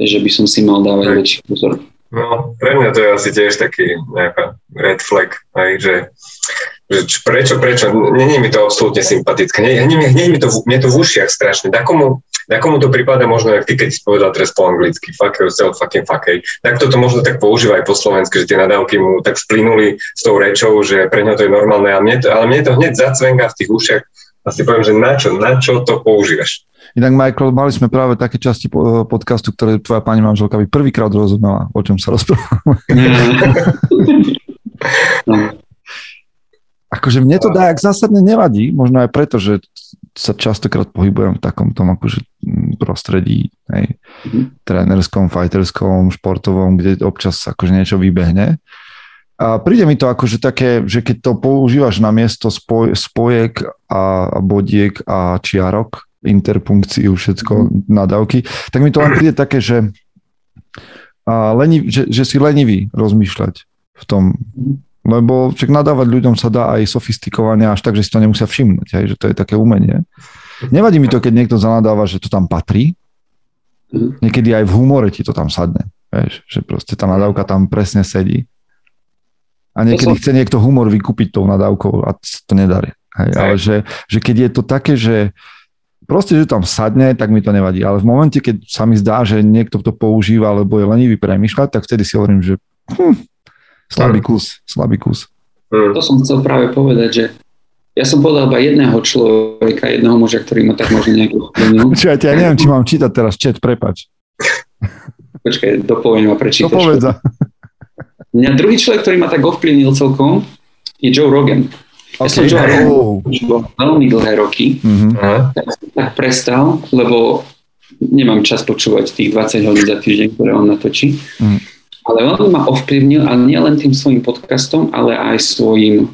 že by som si mal dávať väčší pozor. No, pre mňa to je asi tiež taký nejaká red flag, aj, že že prečo, prečo, není mi to absolútne sympatické, není, nie, mi to, mne to v ušiach strašne, da komu, to prípada možno, jak ty, keď si povedal teraz po anglicky, fuck yourself, fucking fuck hey. Tak toto možno tak používa aj po slovensky, že tie nadávky mu tak splynuli s tou rečou, že pre ňo to je normálne, ale mne to, ale mne to hneď zacvenga v tých ušiach a si poviem, že na čo, na čo to používaš. Inak, Michael, mali sme práve také časti podcastu, ktoré tvoja pani manželka by prvýkrát rozumela, o čom sa rozprávame. no. Akože mne to dá, ak zásadne nevadí, možno aj preto, že sa častokrát pohybujem v takom tom akože mm, prostredí, hej, mm-hmm. trénerskom, fighterskom, športovom, kde občas akože niečo vybehne. A príde mi to akože také, že keď to používaš na miesto spoj, spojek a, a bodiek a čiarok, interpunkciu, všetko, mm-hmm. nadávky, tak mi to len príde také, že, a leniv, že, že si lenivý rozmýšľať v tom, mm-hmm lebo však nadávať ľuďom sa dá aj sofistikovane až tak, že si to nemusia všimnúť, hej, že to je také umenie. Nevadí mi to, keď niekto zanadáva, že to tam patrí. Niekedy aj v humore ti to tam sadne. Vieš, že proste tá nadávka tam presne sedí. A niekedy chce niekto humor vykúpiť tou nadávkou a to nedarí. Hej, ale že, že keď je to také, že proste, že tam sadne, tak mi to nevadí. Ale v momente, keď sa mi zdá, že niekto to používa, alebo je lenivý premýšľať, tak vtedy si hovorím, že hm, Slabý kus, slabý kus. Hmm. To som chcel práve povedať, že ja som povedal iba jedného človeka, jedného muža, ktorý ma tak možno nejak ovplyvnil. Čiže ja neviem, či mám čítať teraz chat, prepač. Počkaj, dopoviem a prečítaš. Dopovedza. Mňa druhý človek, ktorý ma tak ovplyvnil celkom, je Joe Rogan. Ja okay. som Joe Rogan veľmi dlhé roky, mm-hmm. tak, tak prestal, lebo nemám čas počúvať tých 20 hodín za týždeň, ktoré on natočí. Mm. Ale on ma ovplyvnil, ale nie len tým svojim podcastom, ale aj svojim,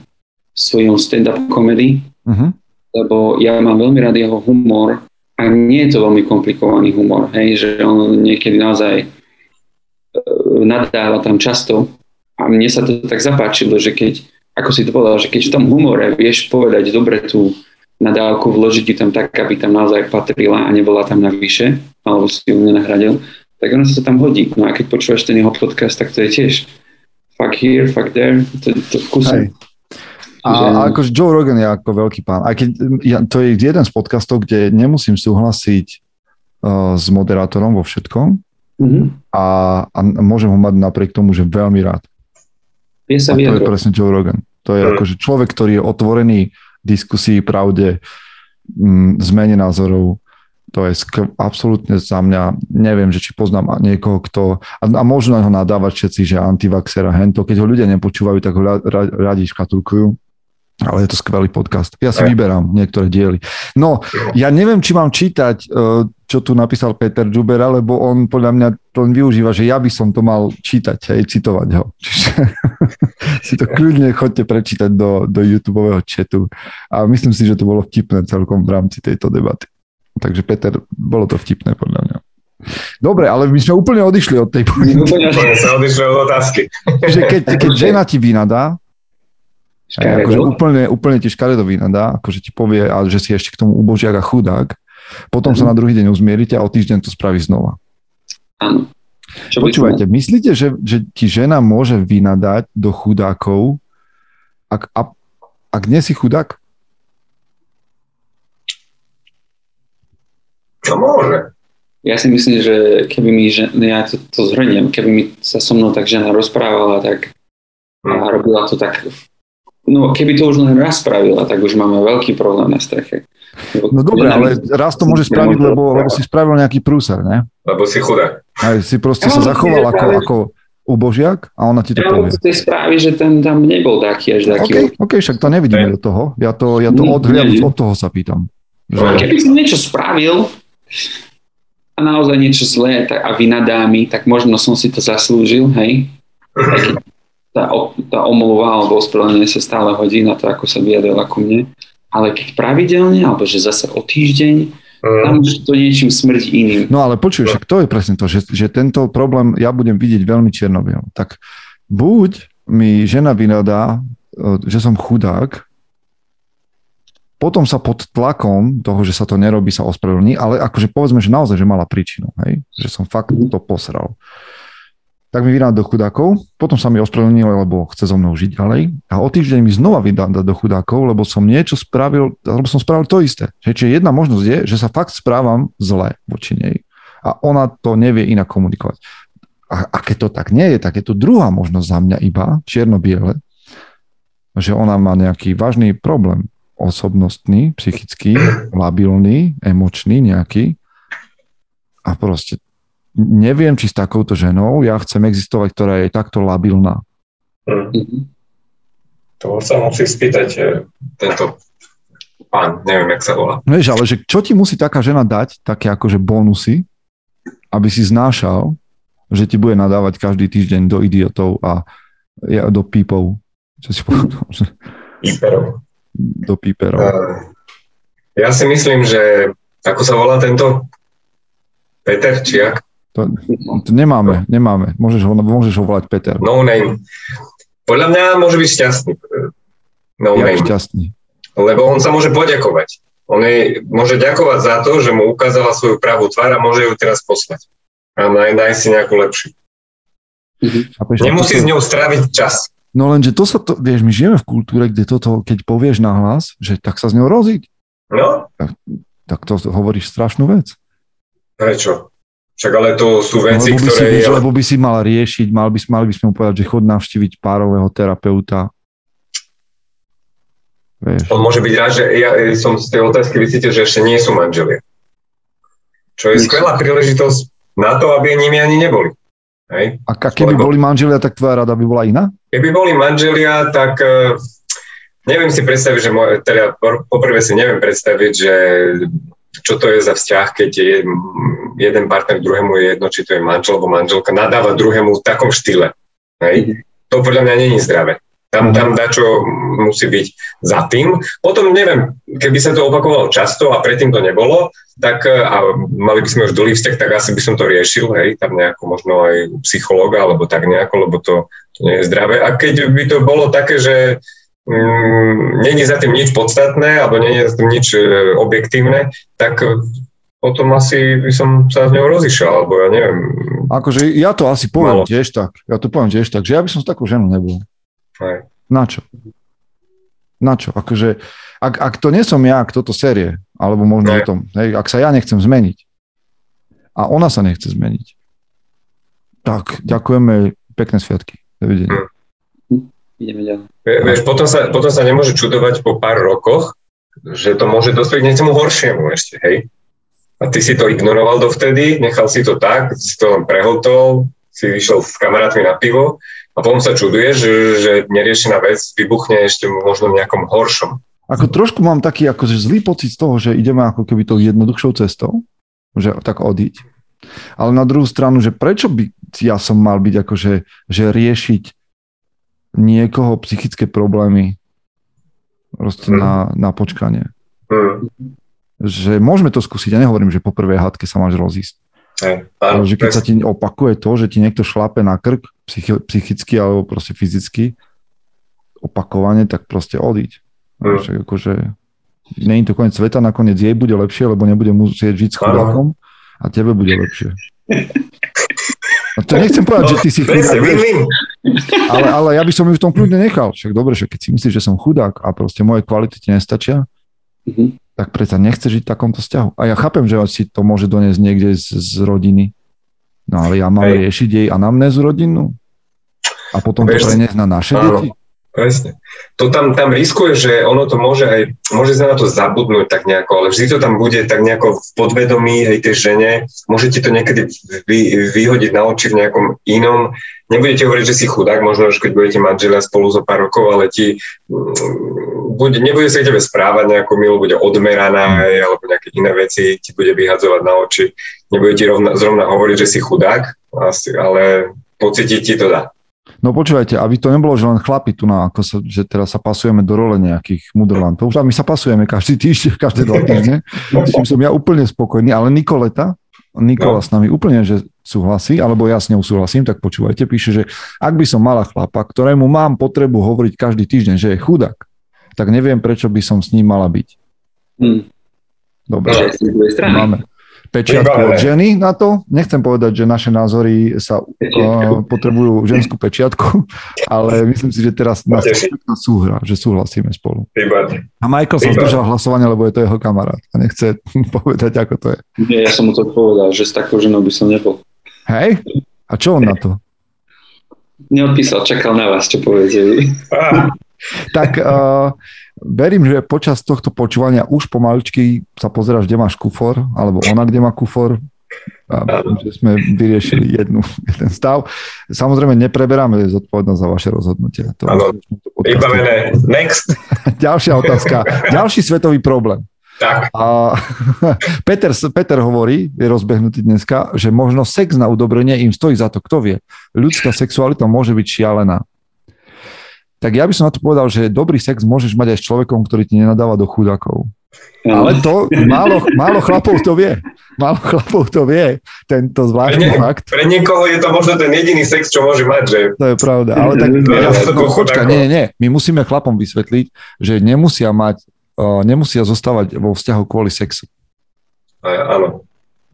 svojim stand-up comedy, uh-huh. lebo ja mám veľmi rád jeho humor a nie je to veľmi komplikovaný humor, hej, že on niekedy naozaj e, nadáva tam často a mne sa to tak zapáčilo, že keď, ako si to povedal, že keď v tom humore vieš povedať dobre tú nadávku, vložiť ju tam tak, aby tam naozaj patrila a nebola tam navyše, alebo si ju nenahradil, tak ono sa tam hodí. No a keď počúvaš ten jeho podcast, tak to je tiež fuck here, fuck there, to, to v kuse. A, že... a akože Joe Rogan je ako veľký pán. Aj keď ja, to je jeden z podcastov, kde nemusím súhlasiť uh, s moderátorom vo všetkom mm-hmm. a, a môžem ho mať napriek tomu, že veľmi rád. Je sa a to je presne Joe Rogan. To je mm. akože človek, ktorý je otvorený diskusii, pravde, m, zmene názorov, to je skv- absolútne za mňa, neviem, že či poznám niekoho, kto, a, a môžu na ho nadávať všetci, že antivaxer a hento, keď ho ľudia nepočúvajú, tak ho ra, ra, radi škatulkujú. Ale je to skvelý podcast. Ja si Aj. vyberám niektoré diely. No, ja neviem, či mám čítať, e, čo tu napísal Peter Džubera, lebo on podľa mňa to využíva, že ja by som to mal čítať, hej, citovať ho. Čiže si to kľudne chodte prečítať do, do YouTube chatu. A myslím si, že to bolo vtipné celkom v rámci tejto debaty. Takže Peter, bolo to vtipné podľa mňa. Dobre, ale my sme úplne odišli od tej pointy. Úplne sa odišli od otázky. Že keď, keď žena ti vynadá, akože úplne, úplne ti škaredo vynadá, akože ti povie, ale že si ešte k tomu ubožiak a chudák, potom sa mhm. na druhý deň uzmierite a o týždeň to spraví znova. Áno. Čo Počúvajte, myslíte, že, že ti žena môže vynadať do chudákov, ak, a, ak nie si chudák? No môže. ja si myslím, že keby mi žena, ja to, to zhrniem, keby mi sa so mnou tak žena rozprávala tak a Hm. robila to tak, no keby to už len raz spravila, tak už máme veľký problém na streche. No dobre, ale raz to môže spraviť, lebo, lebo si spravil nejaký prúser, ne? Lebo si chudá. Aj si proste sa Ja, zachoval ja, ako, ako ubožiak a ona ti to Ja povie. z tej správy, že ten tam nebol taký až taký. OK, OK, však to nevidíme do toho. Ja to, ja to nie. od toho sa pýtam. No. Že, Keby som niečo spravil a naozaj niečo zlé tak, a vynadá mi, tak možno som si to zaslúžil, hej. Tá, tá omluva alebo ospravedlnenie sa stále hodí na to, ako sa vyjadrila ku mne. Ale keď pravidelne, alebo že zase o týždeň, tam Mm. už to niečím smrdí iným. no ale počuj, však to je presne to, že, že tento problém ja budem vidieť veľmi čierno Tak buď mi žena vynadá, e, že som chudák, potom sa pod tlakom toho, že sa to nerobí, sa ospravedlní, ale akože povedzme, že naozaj, že mala príčinu, hej? že som fakt to posral. Tak mi vydá do chudákov, potom sa mi ospravedlnil, lebo chce so mnou žiť ďalej a o týždeň mi znova vydá do chudákov, lebo som niečo spravil, lebo som spravil to isté. Čiže jedna možnosť je, že sa fakt správam zle voči nej a ona to nevie inak komunikovať. A, a keď to tak nie je, tak je to druhá možnosť za mňa iba, čierno-biele, že ona má nejaký vážny problém osobnostný, psychický, labilný, emočný nejaký a proste neviem, či s takouto ženou ja chcem existovať, ktorá je takto labilná. Mhm. To sa musí spýtať e, tento pán, neviem, jak sa volá. Vieš, ale že čo ti musí taká žena dať, také akože bonusy, aby si znášal, že ti bude nadávať každý týždeň do idiotov a do pípov. Čo si povedal? Že Íperov. Do píperov. Ja si myslím, že ako sa volá tento Peter, či jak? To, to nemáme, nemáme. Môžeš ho, môžeš ho volať Peter. No name. Podľa mňa môže byť šťastný. No Jak name. šťastný. Lebo on sa môže poďakovať. On jej môže ďakovať za to, že mu ukázala svoju pravú tvár a môže ju teraz poslať. A naj, nájsť si nejakú lepšiu. Chápeš? Nemusí s ňou stráviť čas. No lenže to sa to, vieš, my žijeme v kultúre, kde toto, keď povieš nahlas, že tak sa s ňou roziť, No, tak to hovoríš strašnú vec. prečo? Však ale to sú No, veci, lebo, by si, ktoré... vieš, lebo by si mal riešiť, mal by, mali by sme mu povedať, že chod navštíviť párového terapeuta. Vieš. On môže byť rád, že ja som z tej otázky vycítil, že ešte nie sú manželia. Čo je skvelá príležitosť na to, aby nimi ani neboli. Hej? A a keby Lebo- boli manželia, tak tvoja rada by bola iná? Keby boli manželia, tak eh, neviem si predstaviť, že môj, teda poprvé si neviem predstaviť, že čo to je za vzťah, keď je jeden partner druhému je jedno, či to je manžel alebo manželka, nadáva druhému v takom štýle. Hej? To podľa mňa není zdravé. Tam, tam dačo musí byť za tým. Potom neviem, keby sa to opakovalo často a predtým to nebolo, tak eh, a mali by sme už dlhý vzťah, tak asi by som to riešil, hej, tam nejako možno aj psychológa, alebo tak nejako, lebo to, to nie je zdravé. A keď by to bolo také, že mm, není za tým nič podstatné, alebo není za tým nič e, objektívne, tak e, potom asi by som sa s ňou rozišiel, alebo ja neviem. Akože ja to asi poviem Malo. tiež tak. Ja to poviem tiež tak, že ja by som s takou ženou nebol. Na čo? Na čo? Akože, ak, ak to nie som ja, kto to série, alebo možno Ne. o tom, hej, ak sa ja nechcem zmeniť a ona sa nechce zmeniť, tak ďakujeme, pekné sviatky. Dovidenia. Ideme ďalej. Vieš, potom sa, potom sa nemôže čudovať po pár rokoch, že to môže dospieť k niečomu horšiemu ešte, hej? A ty si to ignoroval dovtedy, nechal si to tak, si to len prehltol, si vyšiel s kamarátmi na pivo a potom sa čuduješ, že, že neriešená vec vybuchne ešte možno v nejakom horšom. Ako trošku mám taký akože zlý pocit z toho, že ideme ako keby tou jednoduchšou cestou, že tak odiť. Ale na druhú stranu, že prečo by ja som mal byť akože, že riešiť niekoho psychické problémy proste Mhm. na, na počkanie. Hmm. Že môžeme to skúsiť, ja nehovorím, že po prvej hádke sa máš rozísť. Hej, Ale že keď sa ti opakuje to, že ti niekto šlape na krk psychi- psychicky alebo proste fyzicky opakovane, tak proste odiť. Mm. Však akože je to koniec sveta, nakoniec jej bude lepšie, lebo nebude musieť žiť s chudákom a tebe bude lepšie. A to nechcem povedať, že ty si chudák, vieš, win-win. ale, ale ja by som ju v tom kľudne nechal. Však dobre, že keď si myslíš, že som chudák a proste moje kvality ti nestačia, Mhm. tak predsa nechce žiť v takomto vzťahu. A ja chápem, že si to môže doniesť niekde z, z rodiny. No ale ja mám Hej. riešiť jej anamnézu rodinnú? A potom to Vieš, preniesť na naše áno. deti? Presne. To tam, tam riskuje, že ono to môže aj, môže sa na to zabudnúť tak nejako, ale vždy to tam bude tak nejako v podvedomí aj tej žene. Môžete to niekedy vy, vyhodiť na oči v nejakom inom. Nebudete hovoriť, že si chudák, možno, že keď budete manželia spolu zo pár rokov, ale ti mm, bude, nebude sa k tebe správať nejako milo, bude odmeraná aj, alebo nejaké iné veci ti bude vyhadzovať na oči. Nebude ti rovna, zrovna hovoriť, že si chudák, asi, ale pocítiť ti to dá. No počúvajte, aby to nebolo, že len chlapi tu na, ako sa, že teraz sa pasujeme do role nejakých mudrlantov. A my sa pasujeme každý týždeň, každé dva týždne. S tým som ja úplne spokojný, ale Nikoleta, Nikola No. s nami úplne, že súhlasí, alebo ja s ňou súhlasím, tak počúvajte, píše, že ak by som mala chlapa, ktorému mám potrebu hovoriť každý týždeň, že je chudák, tak neviem, prečo by som s ním mala byť. Hm. Dobre, strany. máme pečiatku od ženy na to. Nechcem povedať, že naše názory sa uh, potrebujú ženskú pečiatku, ale myslím si, že teraz nás súhra, že súhlasíme spolu. A Michael sa zdržal hlasovania, lebo je to jeho kamarát a nechce povedať, ako to je. Nie, ja som mu to povedal, že s takou ženou by som nebol. Hej? A čo on na to? Neodpísal, čakal na vás, čo poviete vy. Á, Tak uh, verím, že počas tohto počúvania už pomaličky sa pozeráš, kde máš kufor, alebo ona, kde má kufor. A že sme vyriešili jednu, jeden stav. Samozrejme, nepreberáme zodpovednosť za vaše rozhodnutie. To vybavené. Next. Ďalšia otázka. Ďalší svetový problém. Tak, A Peter, Peter hovorí, je rozbehnutý dneska, že možno sex na udobrenie im stojí za to, kto vie. Ľudská sexualita môže byť šialená. Tak ja by som na to povedal, že dobrý sex môžeš mať aj s človekom, ktorý ti nenadáva do chudákov. Ale to málo, málo chlapov to vie. Málo chlapov to vie, tento zvláštny Pre fakt. pre niekoho je to možno ten jediný sex, čo môže mať, že To je pravda. Ale tak, ja, no, chudákov. nie, nie, nie. My musíme chlapom vysvetliť, že nemusia mať, uh, nemusia zostávať vo vzťahu kvôli sexu. a- áno.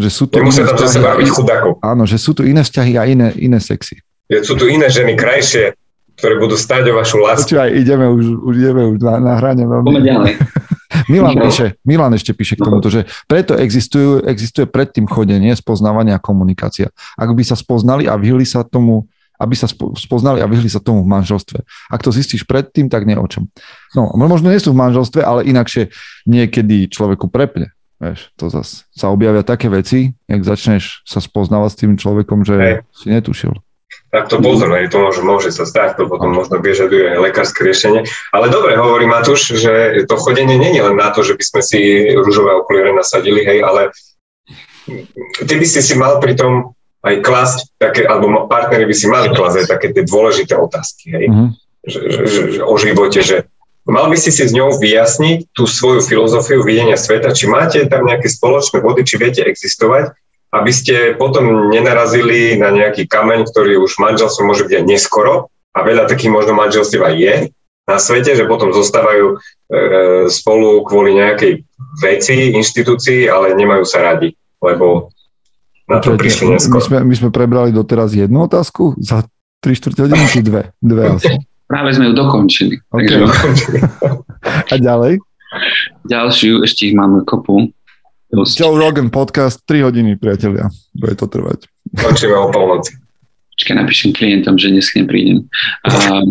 Že sú to Nemusia tam zase baviť chudákov. Áno, že sú tu iné vzťahy a iné, iné sexy. Je- Sú tu iné ženy krajšie, ktoré budú stať o vašu lásku. Počúvaj, ideme už, už ideme už na, na hrane Poďme veľmi. ďalej. Milan No. píše, Milan ešte píše k tomuto, že preto existujú, existuje predtým chodenie, spoznávanie a komunikácia. Ak by sa spoznali a vyhli sa tomu, aby sa spo- spoznali a vyhli sa tomu v manželstve. Ak to zistíš predtým, tak nie o čom. No, možno nie sú v manželstve, ale inakšie niekedy človeku prepne. Vieš, to zase sa objavia také veci, jak začneš sa spoznávať s tým človekom, že Hej. si netušil. Tak to pozor, hej, to môže, môže sa stať, to potom možno vyžaduje lekárske riešenie. Ale dobre, hovorí Matúš, že to chodenie nie je len na to, že by sme si rúžové okuliare nasadili, hej, ale ty by si si mal pri tom aj klasť, také, alebo partnery by si mali klásť aj také tie dôležité otázky, hej, Mhm. že, že, že, o živote, že mal by si si s ňou vyjasniť tú svoju filozofiu videnia sveta, či máte tam nejaké spoločné body, či viete existovať, aby ste potom nenarazili na nejaký kameň, ktorý už manželstvo môže byť aj neskoro a veľa takých možno manželstiev aj je na svete, že potom zostávajú e, spolu kvôli nejakej veci, inštitúcii, ale nemajú sa radi, lebo na to Počujete, prišli my, neskôr. sme, my sme prebrali doteraz jednu otázku za 3 čtvrte hodiny, či dve? Dve asi. Práve sme ju dokončili. OK. Takže A ďalej? ďalšiu, ešte ich máme kopu. Dosť. Joe Rogan podcast, 3 hodiny, priatelia. Bude to trvať. Končíme o polnoci. Počkaj, napíšem klientom, že dnes neprídem. A,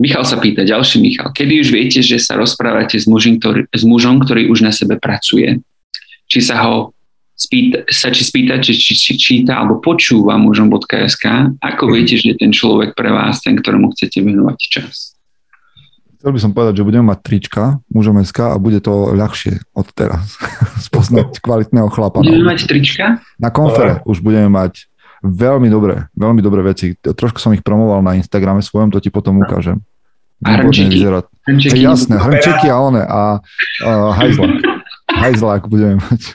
Michal sa pýta, ďalší Michal, kedy už viete, že sa rozprávate s, mužím, ktorý, s mužom, ktorý už na sebe pracuje? Či sa ho spýta, sa či spýta, či, či, či číta alebo počúva mužom.sk, ako viete, že je ten človek pre vás ten, ktorému chcete venovať čas? Chcel by som povedať, že budeme mať trička mužom SK a bude to ľahšie od teraz spoznať kvalitného chlapa. Budeme Na, mať trička? na konfere už budeme mať veľmi dobré, veľmi dobré veci. Trošku som ich promoval na Instagrame svojom, to ti potom ukážem. A Výborne hrnčeky? Hrnčeky Hej, jasné, hrnčeky a one a, a hajzlak. Hajzlak budeme mať.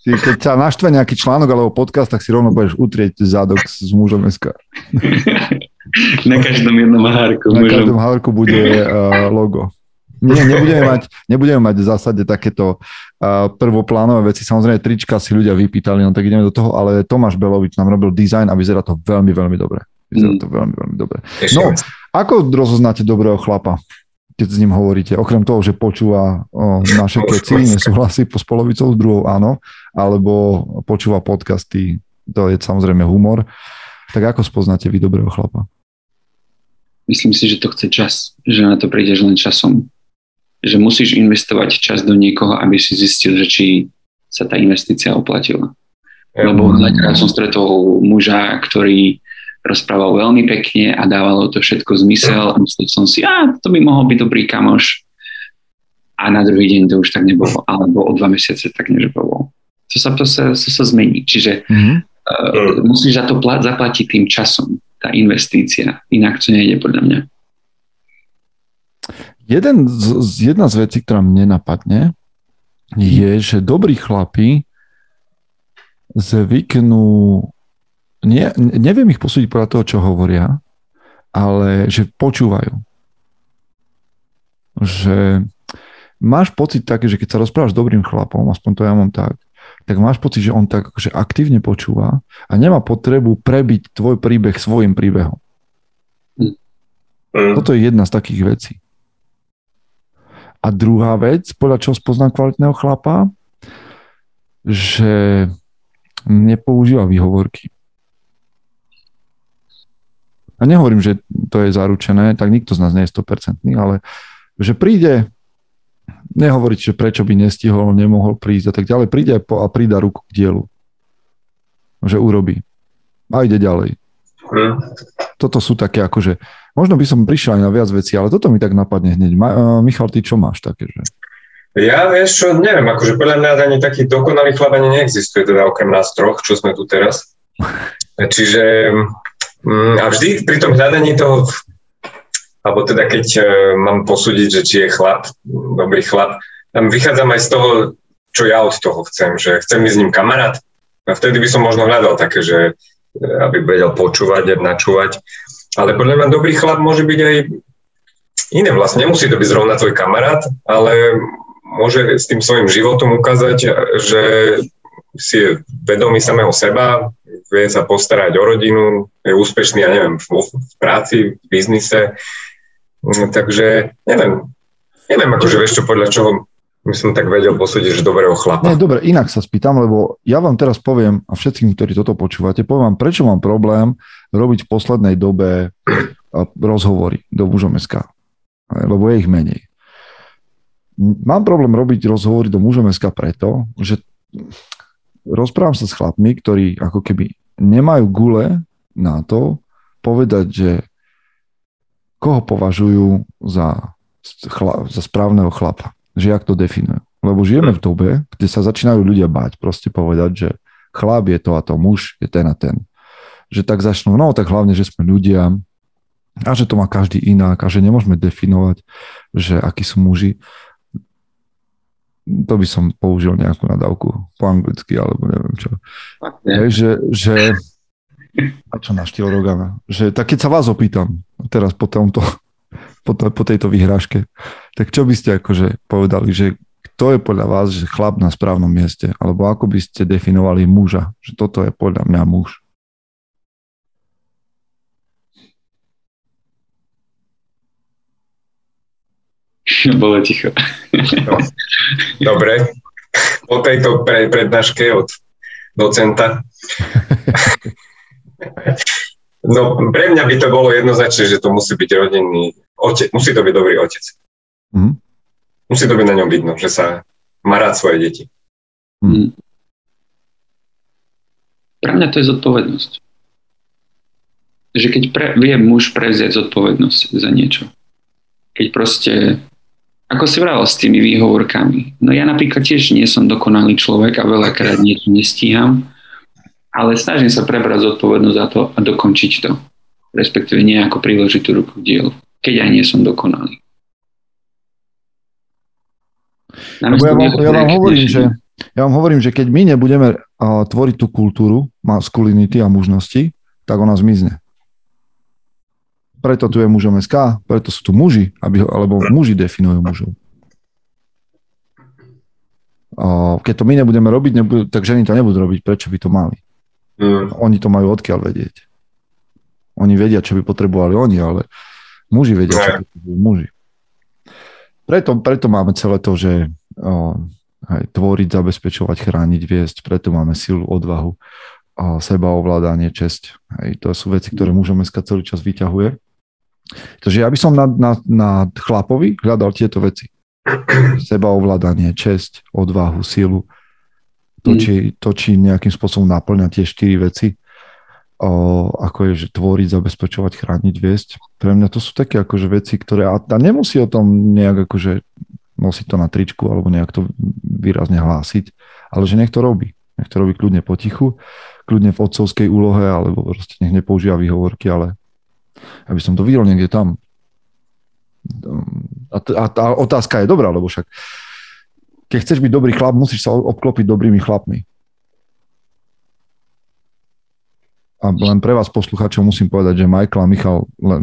Či Keď ťa naštve nejaký článok alebo podcast, tak si rovno budeš utrieť zadok s s mužom SK. Na každom jednom hárku. Na mužom. každom hárku bude uh, logo. Nie, nebudeme mať, nebudeme mať v zásade takéto uh, prvoplánové veci. Samozrejme, trička si ľudia vypýtali, no tak ideme do toho, ale Tomáš Belovič nám robil dizajn a vyzerá to veľmi, veľmi dobre. Vyzerá Mm. to veľmi, veľmi dobre. No. Ako rozoznáte dobrého chlapa? keď s ním hovoríte, okrem toho, že počúva o, naše keci, nesúhlasí po spolovicou, s druhou áno, alebo počúva podcasty, to je samozrejme humor, tak ako spoznáte vy dobrého chlapa? Myslím si, že to chce čas, že na to prídeš len časom. Že musíš investovať čas do niekoho, aby si zistil, že či sa tá investícia oplatila. Lebo veľakrát som stretol muža, ktorý rozprával veľmi pekne a dávalo to všetko zmysel a myslel som si, a to by mohol byť dobrý kamoš a na druhý deň to už tak nebolo, alebo o dva mesiace tak nebolo. To sa, to sa, to sa zmení. Čiže mm-hmm. uh, musíš za to plat, zaplatiť tým časom, tá investícia. Inak to nejde podľa mňa. Jeden z, jedna z vecí, ktorá mne napadne, je, že dobrí chlapi zvyknú nie, neviem ich posúdiť podľa toho, čo hovoria, ale že počúvajú. Že máš pocit taký, že keď sa rozprávaš s dobrým chlapom, aspoň to ja mám tak, tak máš pocit, že on tak akože aktívne počúva a nemá potrebu prebiť tvoj príbeh svojim príbehom. Mm. Toto je jedna z takých vecí. A druhá vec, podľa čoho spoznám kvalitného chlapa, že nepoužíva výhovorky a nehovorím, že to je zaručené, tak nikto z nás nie je 100%, ale že príde, nehovoriť, že prečo by nestihol, nemohol prísť a tak ďalej, príde a pridá ruku k dielu. Že urobí. A ide ďalej. Hmm. Toto sú také akože, možno by som prišiel aj na viac vecí, ale toto mi tak napadne hneď. Ma, uh, Michal, ty čo máš také? Že... Ja vieš čo, neviem, akože podľa mňa ani taký dokonalý chlap ani neexistuje, teda okrem nás troch, čo sme tu teraz. Čiže Mm, a vždy pri tom hľadaní toho, alebo teda keď uh, mám posúdiť, že či je chlap, dobrý chlap, tam vychádzam aj z toho, čo ja od toho chcem, že chcem ísť s ním kamarát. A vtedy by som možno hľadal také, že e, aby vedel počúvať a načúvať. Ale podľa mňa dobrý chlap môže byť aj iné vlastne. Nemusí to byť zrovna tvoj kamarát, ale môže s tým svojim životom ukázať, že si je vedomý samého seba, vie sa postarať o rodinu, je úspešný, ja neviem, v práci, v biznise. Mm, takže neviem, neviem akože vieš čo, podľa čoho by som tak vedel posúdiť, že dobrého chlapa. Nie, dobre, inak sa spýtam, lebo ja vám teraz poviem, a všetkým, ktorí toto počúvate, poviem vám, prečo mám problém robiť v poslednej dobe rozhovory do mužom.sk, lebo je ich menej. Mám problém robiť rozhovory do mužom.sk preto, že rozprávam sa s chlapmi, ktorí ako keby nemajú gule na to povedať, že koho považujú za, chla, za správneho chlapa. Že jak to definujú. Lebo žijeme v dobe, kde sa začínajú ľudia báť proste povedať, že chlap je to a to, muž je ten a ten. Že tak začnú, no tak hlavne, že sme ľudia a že to má každý inak a že nemôžeme definovať, že akí sú muži to by som použil nejakú nadávku po anglicky, alebo neviem čo. Hej, že, že a čo na štýl Rogana? Že, tak keď sa vás opýtam teraz po, tomto, po, to, po tejto vyhrážke, tak čo by ste akože povedali, že kto je podľa vás že chlap na správnom mieste? Alebo ako by ste definovali muža? Že toto je podľa mňa muž. Bolo ticho. No. Dobre. Po tejto pre, prednáške od docenta. No, pre mňa by to bolo jednoznačné, že to musí byť rodinný otec. Musí to byť dobrý otec. Mm. Musí to byť na ňom vidno, že sa má rád svoje deti. Mm. Pre mňa to je zodpovednosť. Že keď pre, vie muž prevziať zodpovednosť za niečo. Keď proste ako si vravel s tými výhovorkami. No ja napríklad tiež nie som dokonalý človek a veľakrát niečo nestíham, ale snažím sa prebrať zodpovednosť za to a dokončiť to. Respektíve nejako priložiť tú ruku k dielu, keď aj nie som dokonalý. ja, vám, ja, vám hovorím, že, ja vám hovorím, že keď my nebudeme uh, tvoriť tú kultúru maskulinity a mužnosti, tak ona zmizne preto tu je mužom SK, preto sú tu muži, aby alebo muži definujú mužov. Keď to my nebudeme robiť, nebudú, tak ženy to nebudú robiť, prečo by to mali? Mm. Oni to majú odkiaľ vedieť. Oni vedia, čo by potrebovali oni, ale muži vedia, čo potrebujú muži. Preto, preto máme celé to, že o, hej, tvoriť, zabezpečovať, chrániť, viesť, preto máme silu, odvahu, a sebaovládanie, česť. Hej, to sú veci, ktoré mužom dneska celý čas vyťahuje. Takže ja by som na, na, na chlapovi hľadal tieto veci. Sebaovládanie, česť, odvahu, silu. To, mm. či, to, či nejakým spôsobom naplňa tie štyri veci, o, ako je, že tvoriť, zabezpečovať, chrániť, viesť. Pre mňa to sú také akože veci, ktoré, a, a nemusí o tom nejak akože nosiť to na tričku alebo nejak to výrazne hlásiť, ale že nech to robí. Nech to robí kľudne potichu, kľudne v otcovskej úlohe, alebo proste nech nepoužíva výhovorky, ale aby som to videl niekde tam. A, a tá otázka je dobrá, lebo však keď chceš byť dobrý chlap, musíš sa obklopiť dobrými chlapmi. A len pre vás poslucháčov musím povedať, že Michael a Michal len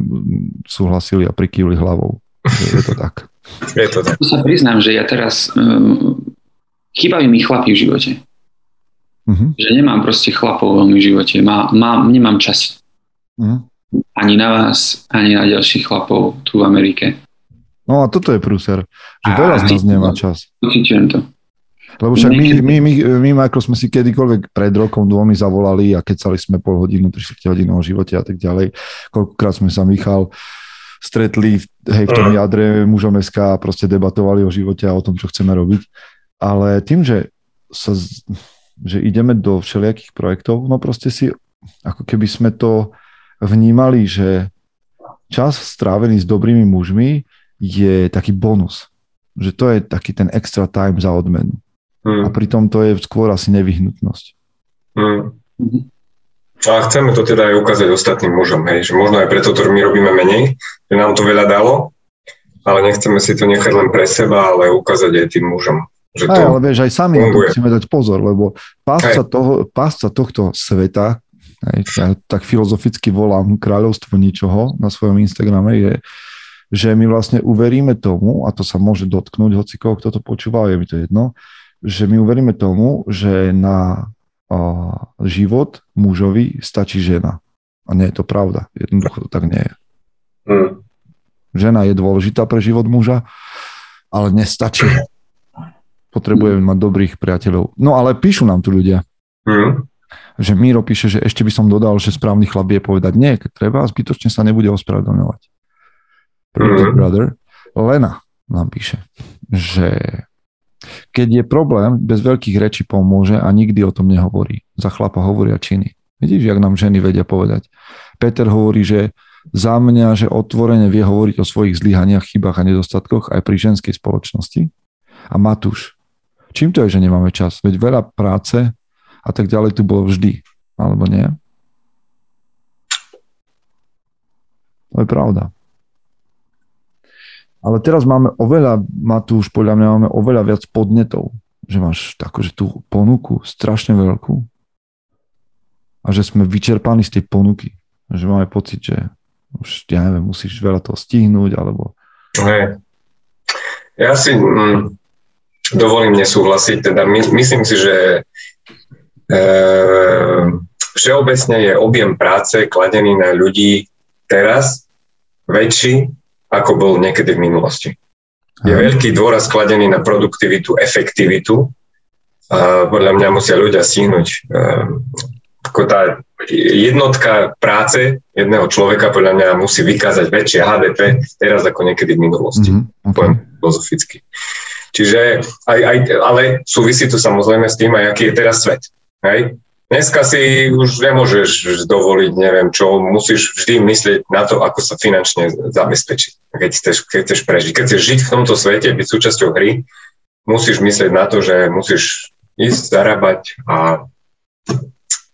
súhlasili a prikývli hlavou. Je to tak. Je to tak. sa priznám, že ja teraz um, chýbajú mi chlapi v živote. Uh-huh. Že nemám proste chlapov veľmi v živote. Má, má, nemám čas. Uh-huh. Ani na vás, ani na ďalších chlapov tu v Amerike. No a toto je prúser. Že veľa z nás nemá čas. Pocitujem to. Lebo však my, my, my, my ako sme si kedykoľvek pred rokom dvomi zavolali a kecali sme pol hodinu, 3 hodinu o živote a tak ďalej. Koľkokrát sme sa Michal stretli hej, v tom jadre mužom SK a proste debatovali o živote a o tom, čo chceme robiť. Ale tým, že, sa, že ideme do všelijakých projektov, no proste si ako keby sme to vnímali, že čas strávený s dobrými mužmi je taký bonus. Že to je taký ten extra time za odmenu. Hmm. A pritom to je skôr asi nevyhnutnosť. Hmm. A chceme to teda aj ukázať ostatným mužom, hej, že možno aj preto to my robíme menej, že nám to veľa dalo, ale nechceme si to nechať len pre seba, ale ukázať aj tým mužom. Že aj, to ale vieš, aj sami funguje. na to musíme dať pozor, lebo pásca, toho, pásca tohto sveta, aj, ja tak filozoficky volám kráľovstvo ničoho na svojom Instagrame, je, že my vlastne uveríme tomu, a to sa môže dotknúť hoci koho, kto to počúva, je mi to jedno, že my uveríme tomu, že na a, život mužovi stačí žena. A nie je to pravda. Jednoducho to tak nie je. Hmm. Žena je dôležitá pre život muža, ale nestačí. Potrebujeme mať dobrých priateľov. No ale píšu nám tu ľudia. Hmm. Že Miro píše, že ešte by som dodal, že správny chlap je povedať nie, keď treba, zbytočne sa nebude ospravedlňovať. Hmm. brother. Lena nám píše, že keď je problém, bez veľkých rečí pomôže a nikdy o tom nehovorí. Za chlapa hovoria činy. Vidíš, jak nám ženy vedia povedať. Peter hovorí, že za mňa, že otvorene vie hovoriť o svojich zlyhaniach, chybách a nedostatkoch aj pri ženskej spoločnosti. A Matúš, čím to je, že nemáme čas? Veď veľa práce a tak ďalej tu bolo vždy. Alebo nie? To je pravda. Ale teraz máme oveľa, Matúš, podľa mňa máme oveľa viac podnetov. Že máš akože tú ponuku strašne veľkú a že sme vyčerpaní z tej ponuky. Že máme pocit, že už, ja neviem, musíš veľa toho stihnúť, alebo... Hey. Ja si mm, dovolím nesúhlasiť, teda my, myslím si, že e, všeobecne je objem práce kladený na ľudí teraz väčší ako bol niekedy v minulosti. Je veľký dôraz skladený na produktivitu, efektivitu. A podľa mňa musia ľudia stihnúť ehm, ako tá jednotka práce jedného človeka podľa mňa musí vykázať väčšie HDP teraz ako niekedy v minulosti. Mm-hmm. Poviem filozoficky. Čiže aj, aj, ale súvisí to samozrejme s tým, aj aký je teraz svet. Hej? Dneska si už nemôžeš dovoliť, neviem čo, musíš vždy myslieť na to, ako sa finančne zabezpečiť, keď chceš, keď chceš prežiť. Keď chceš žiť v tomto svete, byť súčasťou hry, musíš myslieť na to, že musíš ísť, zarábať a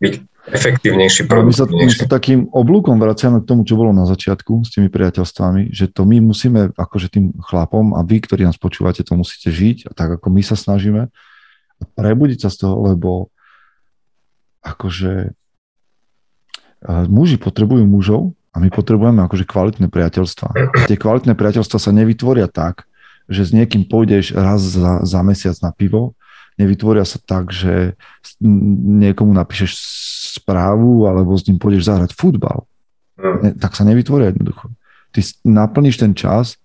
byť efektívnejší, produktívnejší. My sa takým oblúkom vraciame k tomu, čo bolo na začiatku s tými priateľstvami, že to my musíme, akože tým chlapom a vy, ktorí nás počúvate, to musíte žiť, a tak ako my sa snažíme, prebudiť sa z toho, lebo akože muži potrebujú mužov a my potrebujeme akože kvalitné priateľstva. Tie kvalitné priateľstva sa nevytvoria tak, že s niekým pôjdeš raz za, za mesiac na pivo, nevytvoria sa tak, že niekomu napíšeš správu alebo s ním pôjdeš zahrať futbal. Ne, tak sa nevytvoria jednoducho. Ty naplníš ten čas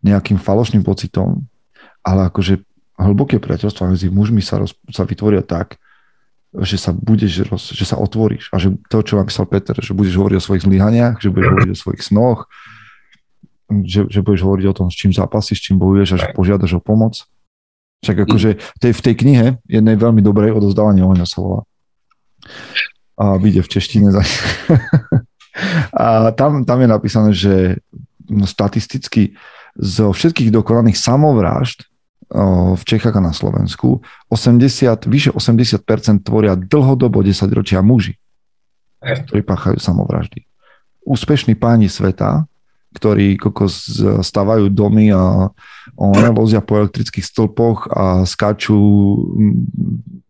nejakým falošným pocitom, ale akože hlboké priateľstva medzi mužmi sa, roz, sa vytvoria tak, že sa budeš, roz, že sa otvoríš a že to, čo vám písal Peter, že budeš hovoriť o svojich zlyhaniach, že budeš hovoriť o svojich snoch, že, že budeš hovoriť o tom, s čím zápasíš, s čím bojuješ a že požiadaš o pomoc. Však akože v tej, v tej knihe jednej veľmi dobrej odozdávanie ohňa sa volá. A vyjde v češtine. a tam, tam je napísané, že statisticky zo všetkých dokonaných samovrážd v Čechách a na Slovensku 80, vyše 80% tvoria dlhodobo 10 ročia muži, ktorí páchajú samovraždy. Úspešní páni sveta, ktorí kokos stavajú domy a one vozia po elektrických stĺpoch a skáču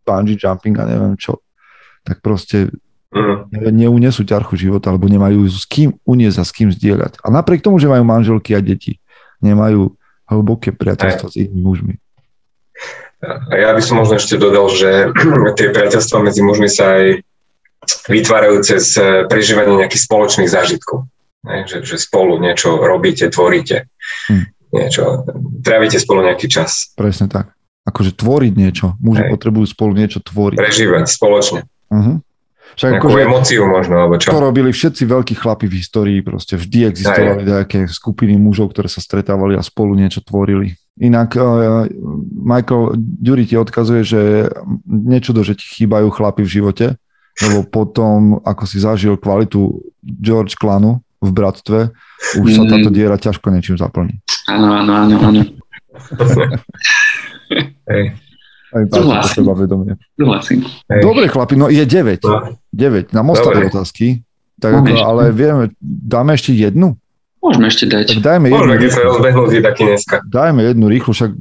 bungee jumping a neviem čo, tak proste mm. neunesú ťarchu života, alebo nemajú s kým uniesť a s kým zdieľať. A napriek tomu, že majú manželky a deti, nemajú hlboké priateľstvo s inými mužmi. A ja by som možno ešte dodal, že tie priateľstva medzi mužmi sa aj vytvárajú cez eh, prežívanie nejakých spoločných zážitkov. Že, že spolu niečo robíte, tvoríte. Hm. Niečo, trávite spolu nejaký čas. Presne tak. Akože tvoriť niečo. Muži Hej. potrebujú spolu niečo tvoriť. Prežívať spoločne. Uh-huh. Však Nejakú akože, emóciu možno, alebo čo? To robili všetci veľkí chlapi v histórii, proste vždy existovali nejaké skupiny mužov, ktoré sa stretávali a spolu niečo tvorili. Inak uh, Michael Dury ti odkazuje, že niečo do, že ti chýbajú chlapi v živote, lebo potom, ako si zažil kvalitu George Clanu v bratstve, už mm. sa táto diera ťažko niečím zaplní. Áno, áno, áno, áno. Hej. Súhlasím. Súhlasím. Dobre, chlapi, no je 9. 9 na mostové otázky. Tak ako, ale vieme, dáme ešte jednu? Môžeme ešte dať. Tak dajme Môžeme, keď sa rozbehnú taký dneska. Dajme jednu rýchlo, však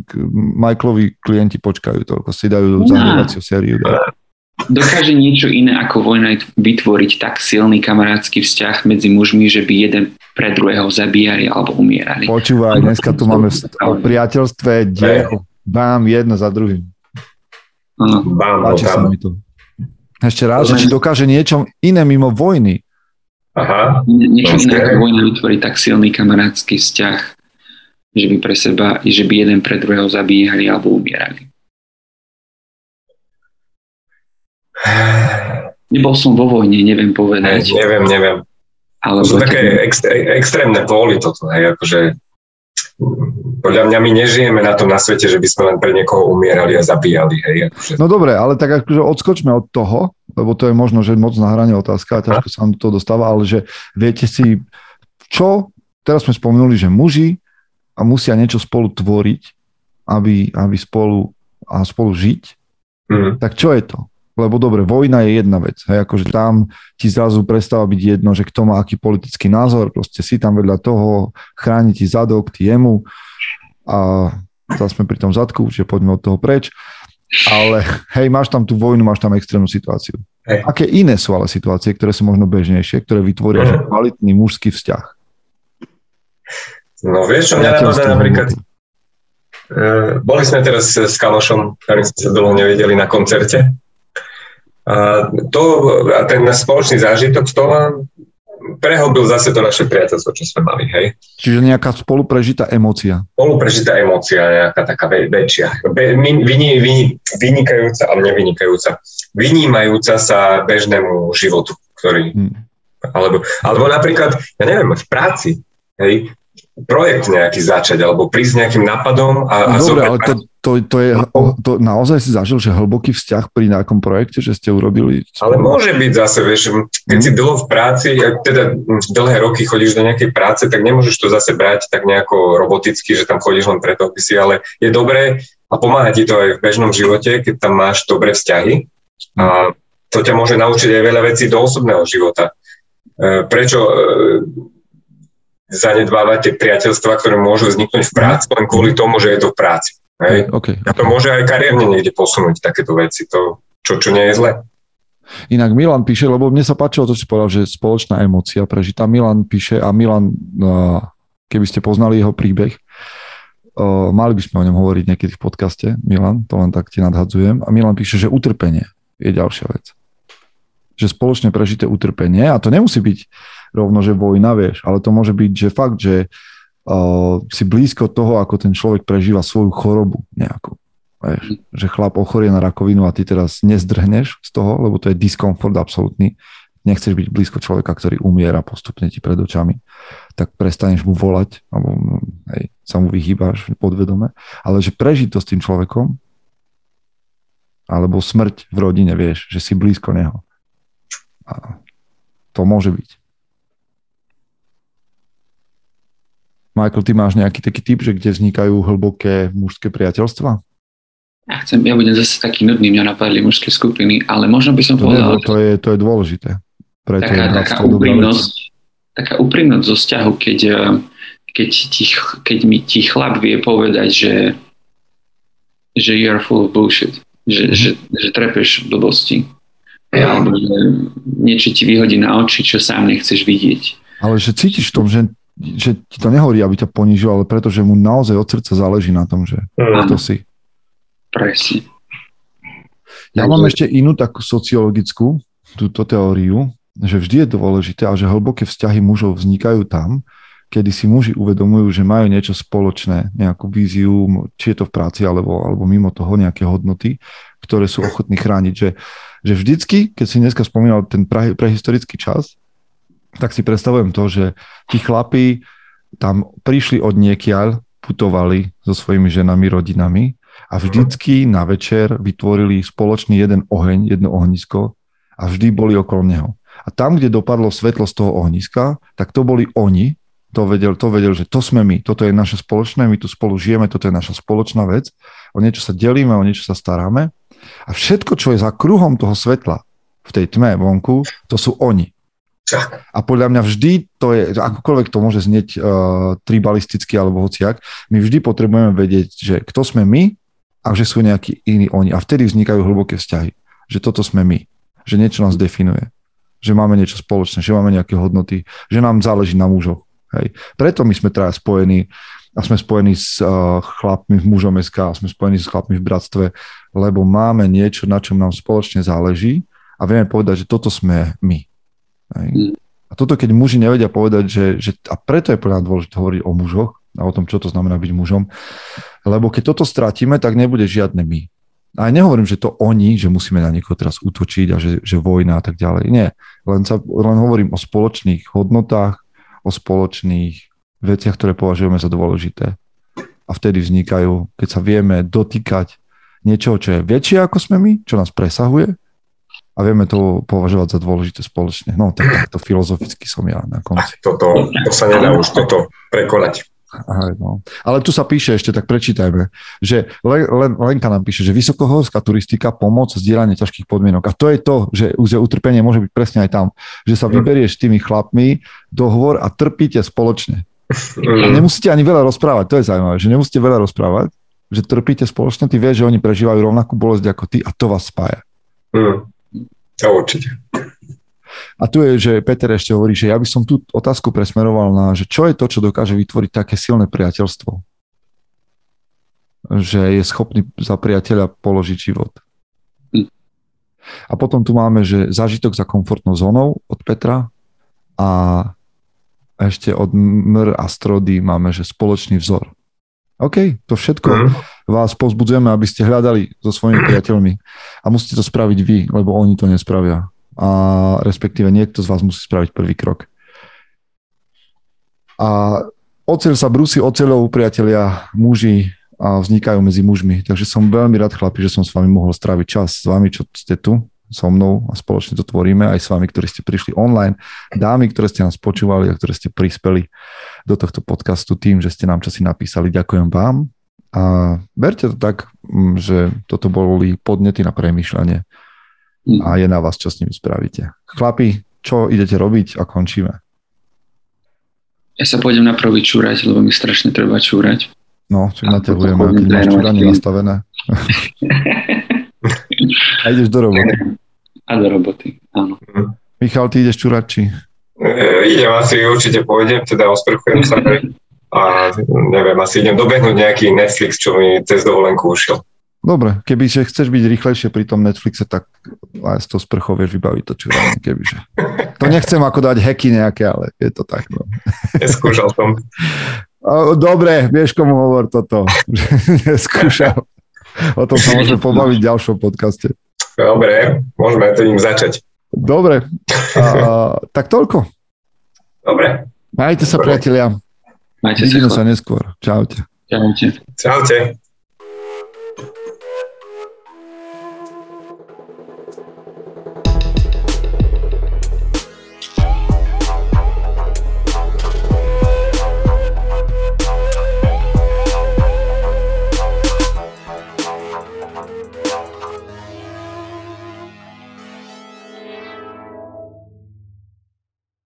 Michaelovi klienti počkajú toľko, si dajú zahrávaciu sériu. Daj. Dokáže niečo iné ako vojna vytvoriť tak silný kamarátsky vzťah medzi mužmi, že by jeden pre druhého zabíjali alebo umierali. Počúvaj, dneska tu máme o priateľstve diel, bám, jedno za druhým. Bám, Páči sa mi to. Ešte raz, že či dokáže niečo iné mimo vojny. Aha. Niečo iné ako vojna vytvorí tak silný kamarátsky vzťah, že by pre seba, že by jeden pre druhého zabíjali alebo umierali. Nebol som vo vojne, neviem povedať. Neviem, neviem. Ale to sú také extré, extrémne póly toto, hej, akože podľa mňa my nežijeme na tom na svete, že by sme len pre niekoho umierali a zabíjali. Hej. No dobre, ale tak akože odskočme od toho, lebo to je možno, že moc na hrane otázka a ťažko sa do toho dostáva, ale že viete si, čo, teraz sme spomenuli, že muži a musia niečo spolu tvoriť, aby, aby spolu a spolu žiť, mm. tak čo je to? Lebo dobre, vojna je jedna vec. Hej, akože tam ti zrazu prestáva byť jedno, že kto má aký politický názor, proste si tam vedľa toho, chráni ti zadok, ty jemu a zase sme pri tom zadku, že poďme od toho preč. Ale hej, máš tam tú vojnu, máš tam extrémnu situáciu. Hej. Aké iné sú ale situácie, ktoré sú možno bežnejšie, ktoré vytvoria mm. kvalitný mužský vzťah? No vieš, čo mňa napadá napríklad, Uh, boli sme teraz s Kalošom, ktorým sme sa dlho nevideli na koncerte a, to, a ten spoločný zážitok z toho prehlbil zase to naše priateľstvo, čo sme mali, hej. Čiže nejaká spoluprežitá emócia. Spoluprežitá emócia, nejaká taká väčšia. Be, vyni, vyni, vynikajúca, ale nevynikajúca. Vynímajúca sa bežnému životu, ktorý... Hmm. Alebo, alebo napríklad, ja neviem, v práci, hej, projekt nejaký začať, alebo prísť nejakým nápadom a, a Dobre, ale to, to, to, je, to naozaj si zažil, že hlboký vzťah pri nejakom projekte, že ste urobili? Ale môže byť zase, vieš, keď si dlho v práci, teda dlhé roky chodíš do nejakej práce, tak nemôžeš to zase brať tak nejako roboticky, že tam chodíš len preto, aby si, ale je dobré a pomáha ti to aj v bežnom živote, keď tam máš dobré vzťahy a to ťa môže naučiť aj veľa vecí do osobného života. E, prečo e, zanedbávať tie priateľstva, ktoré môžu vzniknúť v práci len kvôli tomu, že je to v práci. Hej? Okay. A to môže aj kariérne niekde posunúť takéto veci, to, čo, čo nie je zle. Inak Milan píše, lebo mne sa páčilo to, čo povedal, že spoločná emocia prežitá. Milan píše a Milan, keby ste poznali jeho príbeh, mali by sme o ňom hovoriť niekedy v podcaste, Milan, to len tak ti nadhadzujem. A Milan píše, že utrpenie je ďalšia vec. Že spoločne prežité utrpenie, a to nemusí byť rovno, že vojna, vieš, ale to môže byť, že fakt, že uh, si blízko toho, ako ten človek prežíva svoju chorobu nejakú. Vieš, že chlap ochorie na rakovinu a ty teraz nezdrhneš z toho, lebo to je diskomfort absolútny. Nechceš byť blízko človeka, ktorý umiera postupne ti pred očami, tak prestaneš mu volať, alebo no, hej, sa mu vyhýbaš podvedome. Ale že prežiť to s tým človekom, alebo smrť v rodine, vieš, že si blízko neho. A to môže byť. Michael, ty máš nejaký taký typ, že kde vznikajú hlboké mužské priateľstva? ja chcem, ja budem zase taký nudný, mňa napadli mužské skupiny, ale možno by som to povedal... Nie, to, je, to je dôležité. Preto taká, je taká, úprimnosť, taká úprimnosť zo vzťahu, keď, eh, keď, ti, keď mi ti chlap vie povedať, že, že you're full of bullshit, že, mm. že, že trepeš blbosti. Alebo že niečo ti vyhodí na oči, čo sám nechceš vidieť. Ale že cítiš v tom, že, že ti to nehovorí, aby ťa ponížil, ale preto, že mu naozaj od srdca záleží na tom, že mm. to si. Presne. Ja mám ešte inú takú sociologickú túto teóriu, že vždy je dôležité a že hlboké vzťahy mužov vznikajú tam, kedy si muži uvedomujú, že majú niečo spoločné, nejakú víziu, či je to v práci alebo, alebo mimo toho nejaké hodnoty, ktoré sú ochotní chrániť. Že, že vždycky, keď si dneska spomínal ten pre, prehistorický čas, tak si predstavujem to, že tí chlapí tam prišli od niekiaľ, putovali so svojimi ženami, rodinami a vždycky na večer vytvorili spoločný jeden oheň, jedno ohnisko a vždy boli okolo neho. A tam, kde dopadlo svetlo z toho ohniska, tak to boli oni, to vedel, to vedel, že to sme my, toto je naše spoločné, my tu spolu žijeme, toto je naša spoločná vec, o niečo sa delíme, o niečo sa staráme a všetko, čo je za kruhom toho svetla v tej tme vonku, to sú oni. A podľa mňa vždy to je, akokoľvek to môže znieť uh, tribalisticky alebo hociak, my vždy potrebujeme vedieť, že kto sme my a že sú nejakí iní oni. A vtedy vznikajú hlboké vzťahy. Že toto sme my. Že niečo nás definuje. Že máme niečo spoločné, že máme nejaké hodnoty, že nám záleží na mužoch. Hej. Preto my sme teda spojení a sme spojení s uh, chlapmi v mužom SK a sme spojení s chlapmi v bratstve, lebo máme niečo, na čom nám spoločne záleží a vieme povedať, že toto sme my. Hej. Mm. A toto, keď muži nevedia povedať, že, že a preto je podľa dôležité hovoriť o mužoch, a o tom, čo to znamená byť mužom. Lebo keď toto stratíme, tak nebude žiadne my. A nehovorím, že to oni, že musíme na niekoho teraz útočiť a že, že vojna a tak ďalej. Nie. Len, sa, len hovorím o spoločných hodnotách, o spoločných veciach, ktoré považujeme za dôležité. A vtedy vznikajú, keď sa vieme dotýkať niečoho, čo je väčšie ako sme my, čo nás presahuje a vieme to považovať za dôležité spoločne. No tak takto filozoficky som ja na konci. Toto, to sa nedá už toto prekonať. Aj, no. Ale tu sa píše ešte, tak prečítajme, že Len, Len, Lenka nám píše, že vysokohorská turistika, pomoc, zdieľanie ťažkých podmienok. A to je to, že už utrpenie môže byť presne aj tam, že sa mm. vyberieš tými chlapmi dohovor a trpíte spoločne. A mm. nemusíte ani veľa rozprávať, to je zaujímavé, že nemusíte veľa rozprávať, že trpíte spoločne, ty vieš, že oni prežívajú rovnakú bolesť ako ty a to vás spája. Mm. To určite. A tu je, že Peter ešte hovorí, že ja by som tú otázku presmeroval na, že čo je to, čo dokáže vytvoriť také silné priateľstvo. Že je schopný za priateľa položiť život. Hm. A potom tu máme, že zážitok za komfortnou zónou od Petra a ešte od Mr a Strody máme, že spoločný vzor. OK, to všetko mm. vás pozbudzujeme, aby ste hľadali so svojimi priateľmi a musíte to spraviť vy, lebo oni to nespravia a respektíve niekto z vás musí spraviť prvý krok. A oceľ sa brúsi oceľov, priatelia, muži a vznikajú medzi mužmi. Takže som veľmi rád, chlapi, že som s vami mohol stráviť čas. S vami, čo ste tu so mnou a spoločne to tvoríme, aj s vami, ktorí ste prišli online, dámy, ktoré ste nás počúvali a ktoré ste prispeli do tohto podcastu tým, že ste nám časy napísali. Ďakujem vám. A berte to tak, mm, že toto boli podnety na premýšľanie a je na vás, čo s nimi spravíte. Chlapi, čo idete robiť a končíme? Ja sa pôjdem na prvý čúrať, lebo mi strašne treba čúrať. No, čo naťahujem, keď máš čúranie nastavené. a ideš do roboty. A do roboty, áno. Michal, ty ideš čúrať, či? E, idem asi, určite pôjdem, teda osprchujem sa a neviem, asi idem dobehnúť nejaký Netflix, čo mi cez dovolenku ušiel. Dobre, keby že chceš byť rýchlejšie pri tom Netflixe, tak aj s tou sprchou vieš vybaviť to čúranie, kebyže. To nechcem ako dať heky nejaké, ale je to tak. No. Neskúšal som. Dobre, vieš, komu hovor toto. Neskúšam. O tom sa môžeme pobaviť v ďalšom podcaste. Dobre, môžeme tým začať. Dobre, a, tak toľko. Dobre. Majte sa, Dobre. priatelia. Majte Vidíme sa. sa neskôr. Čaute. Čaute. Čaute.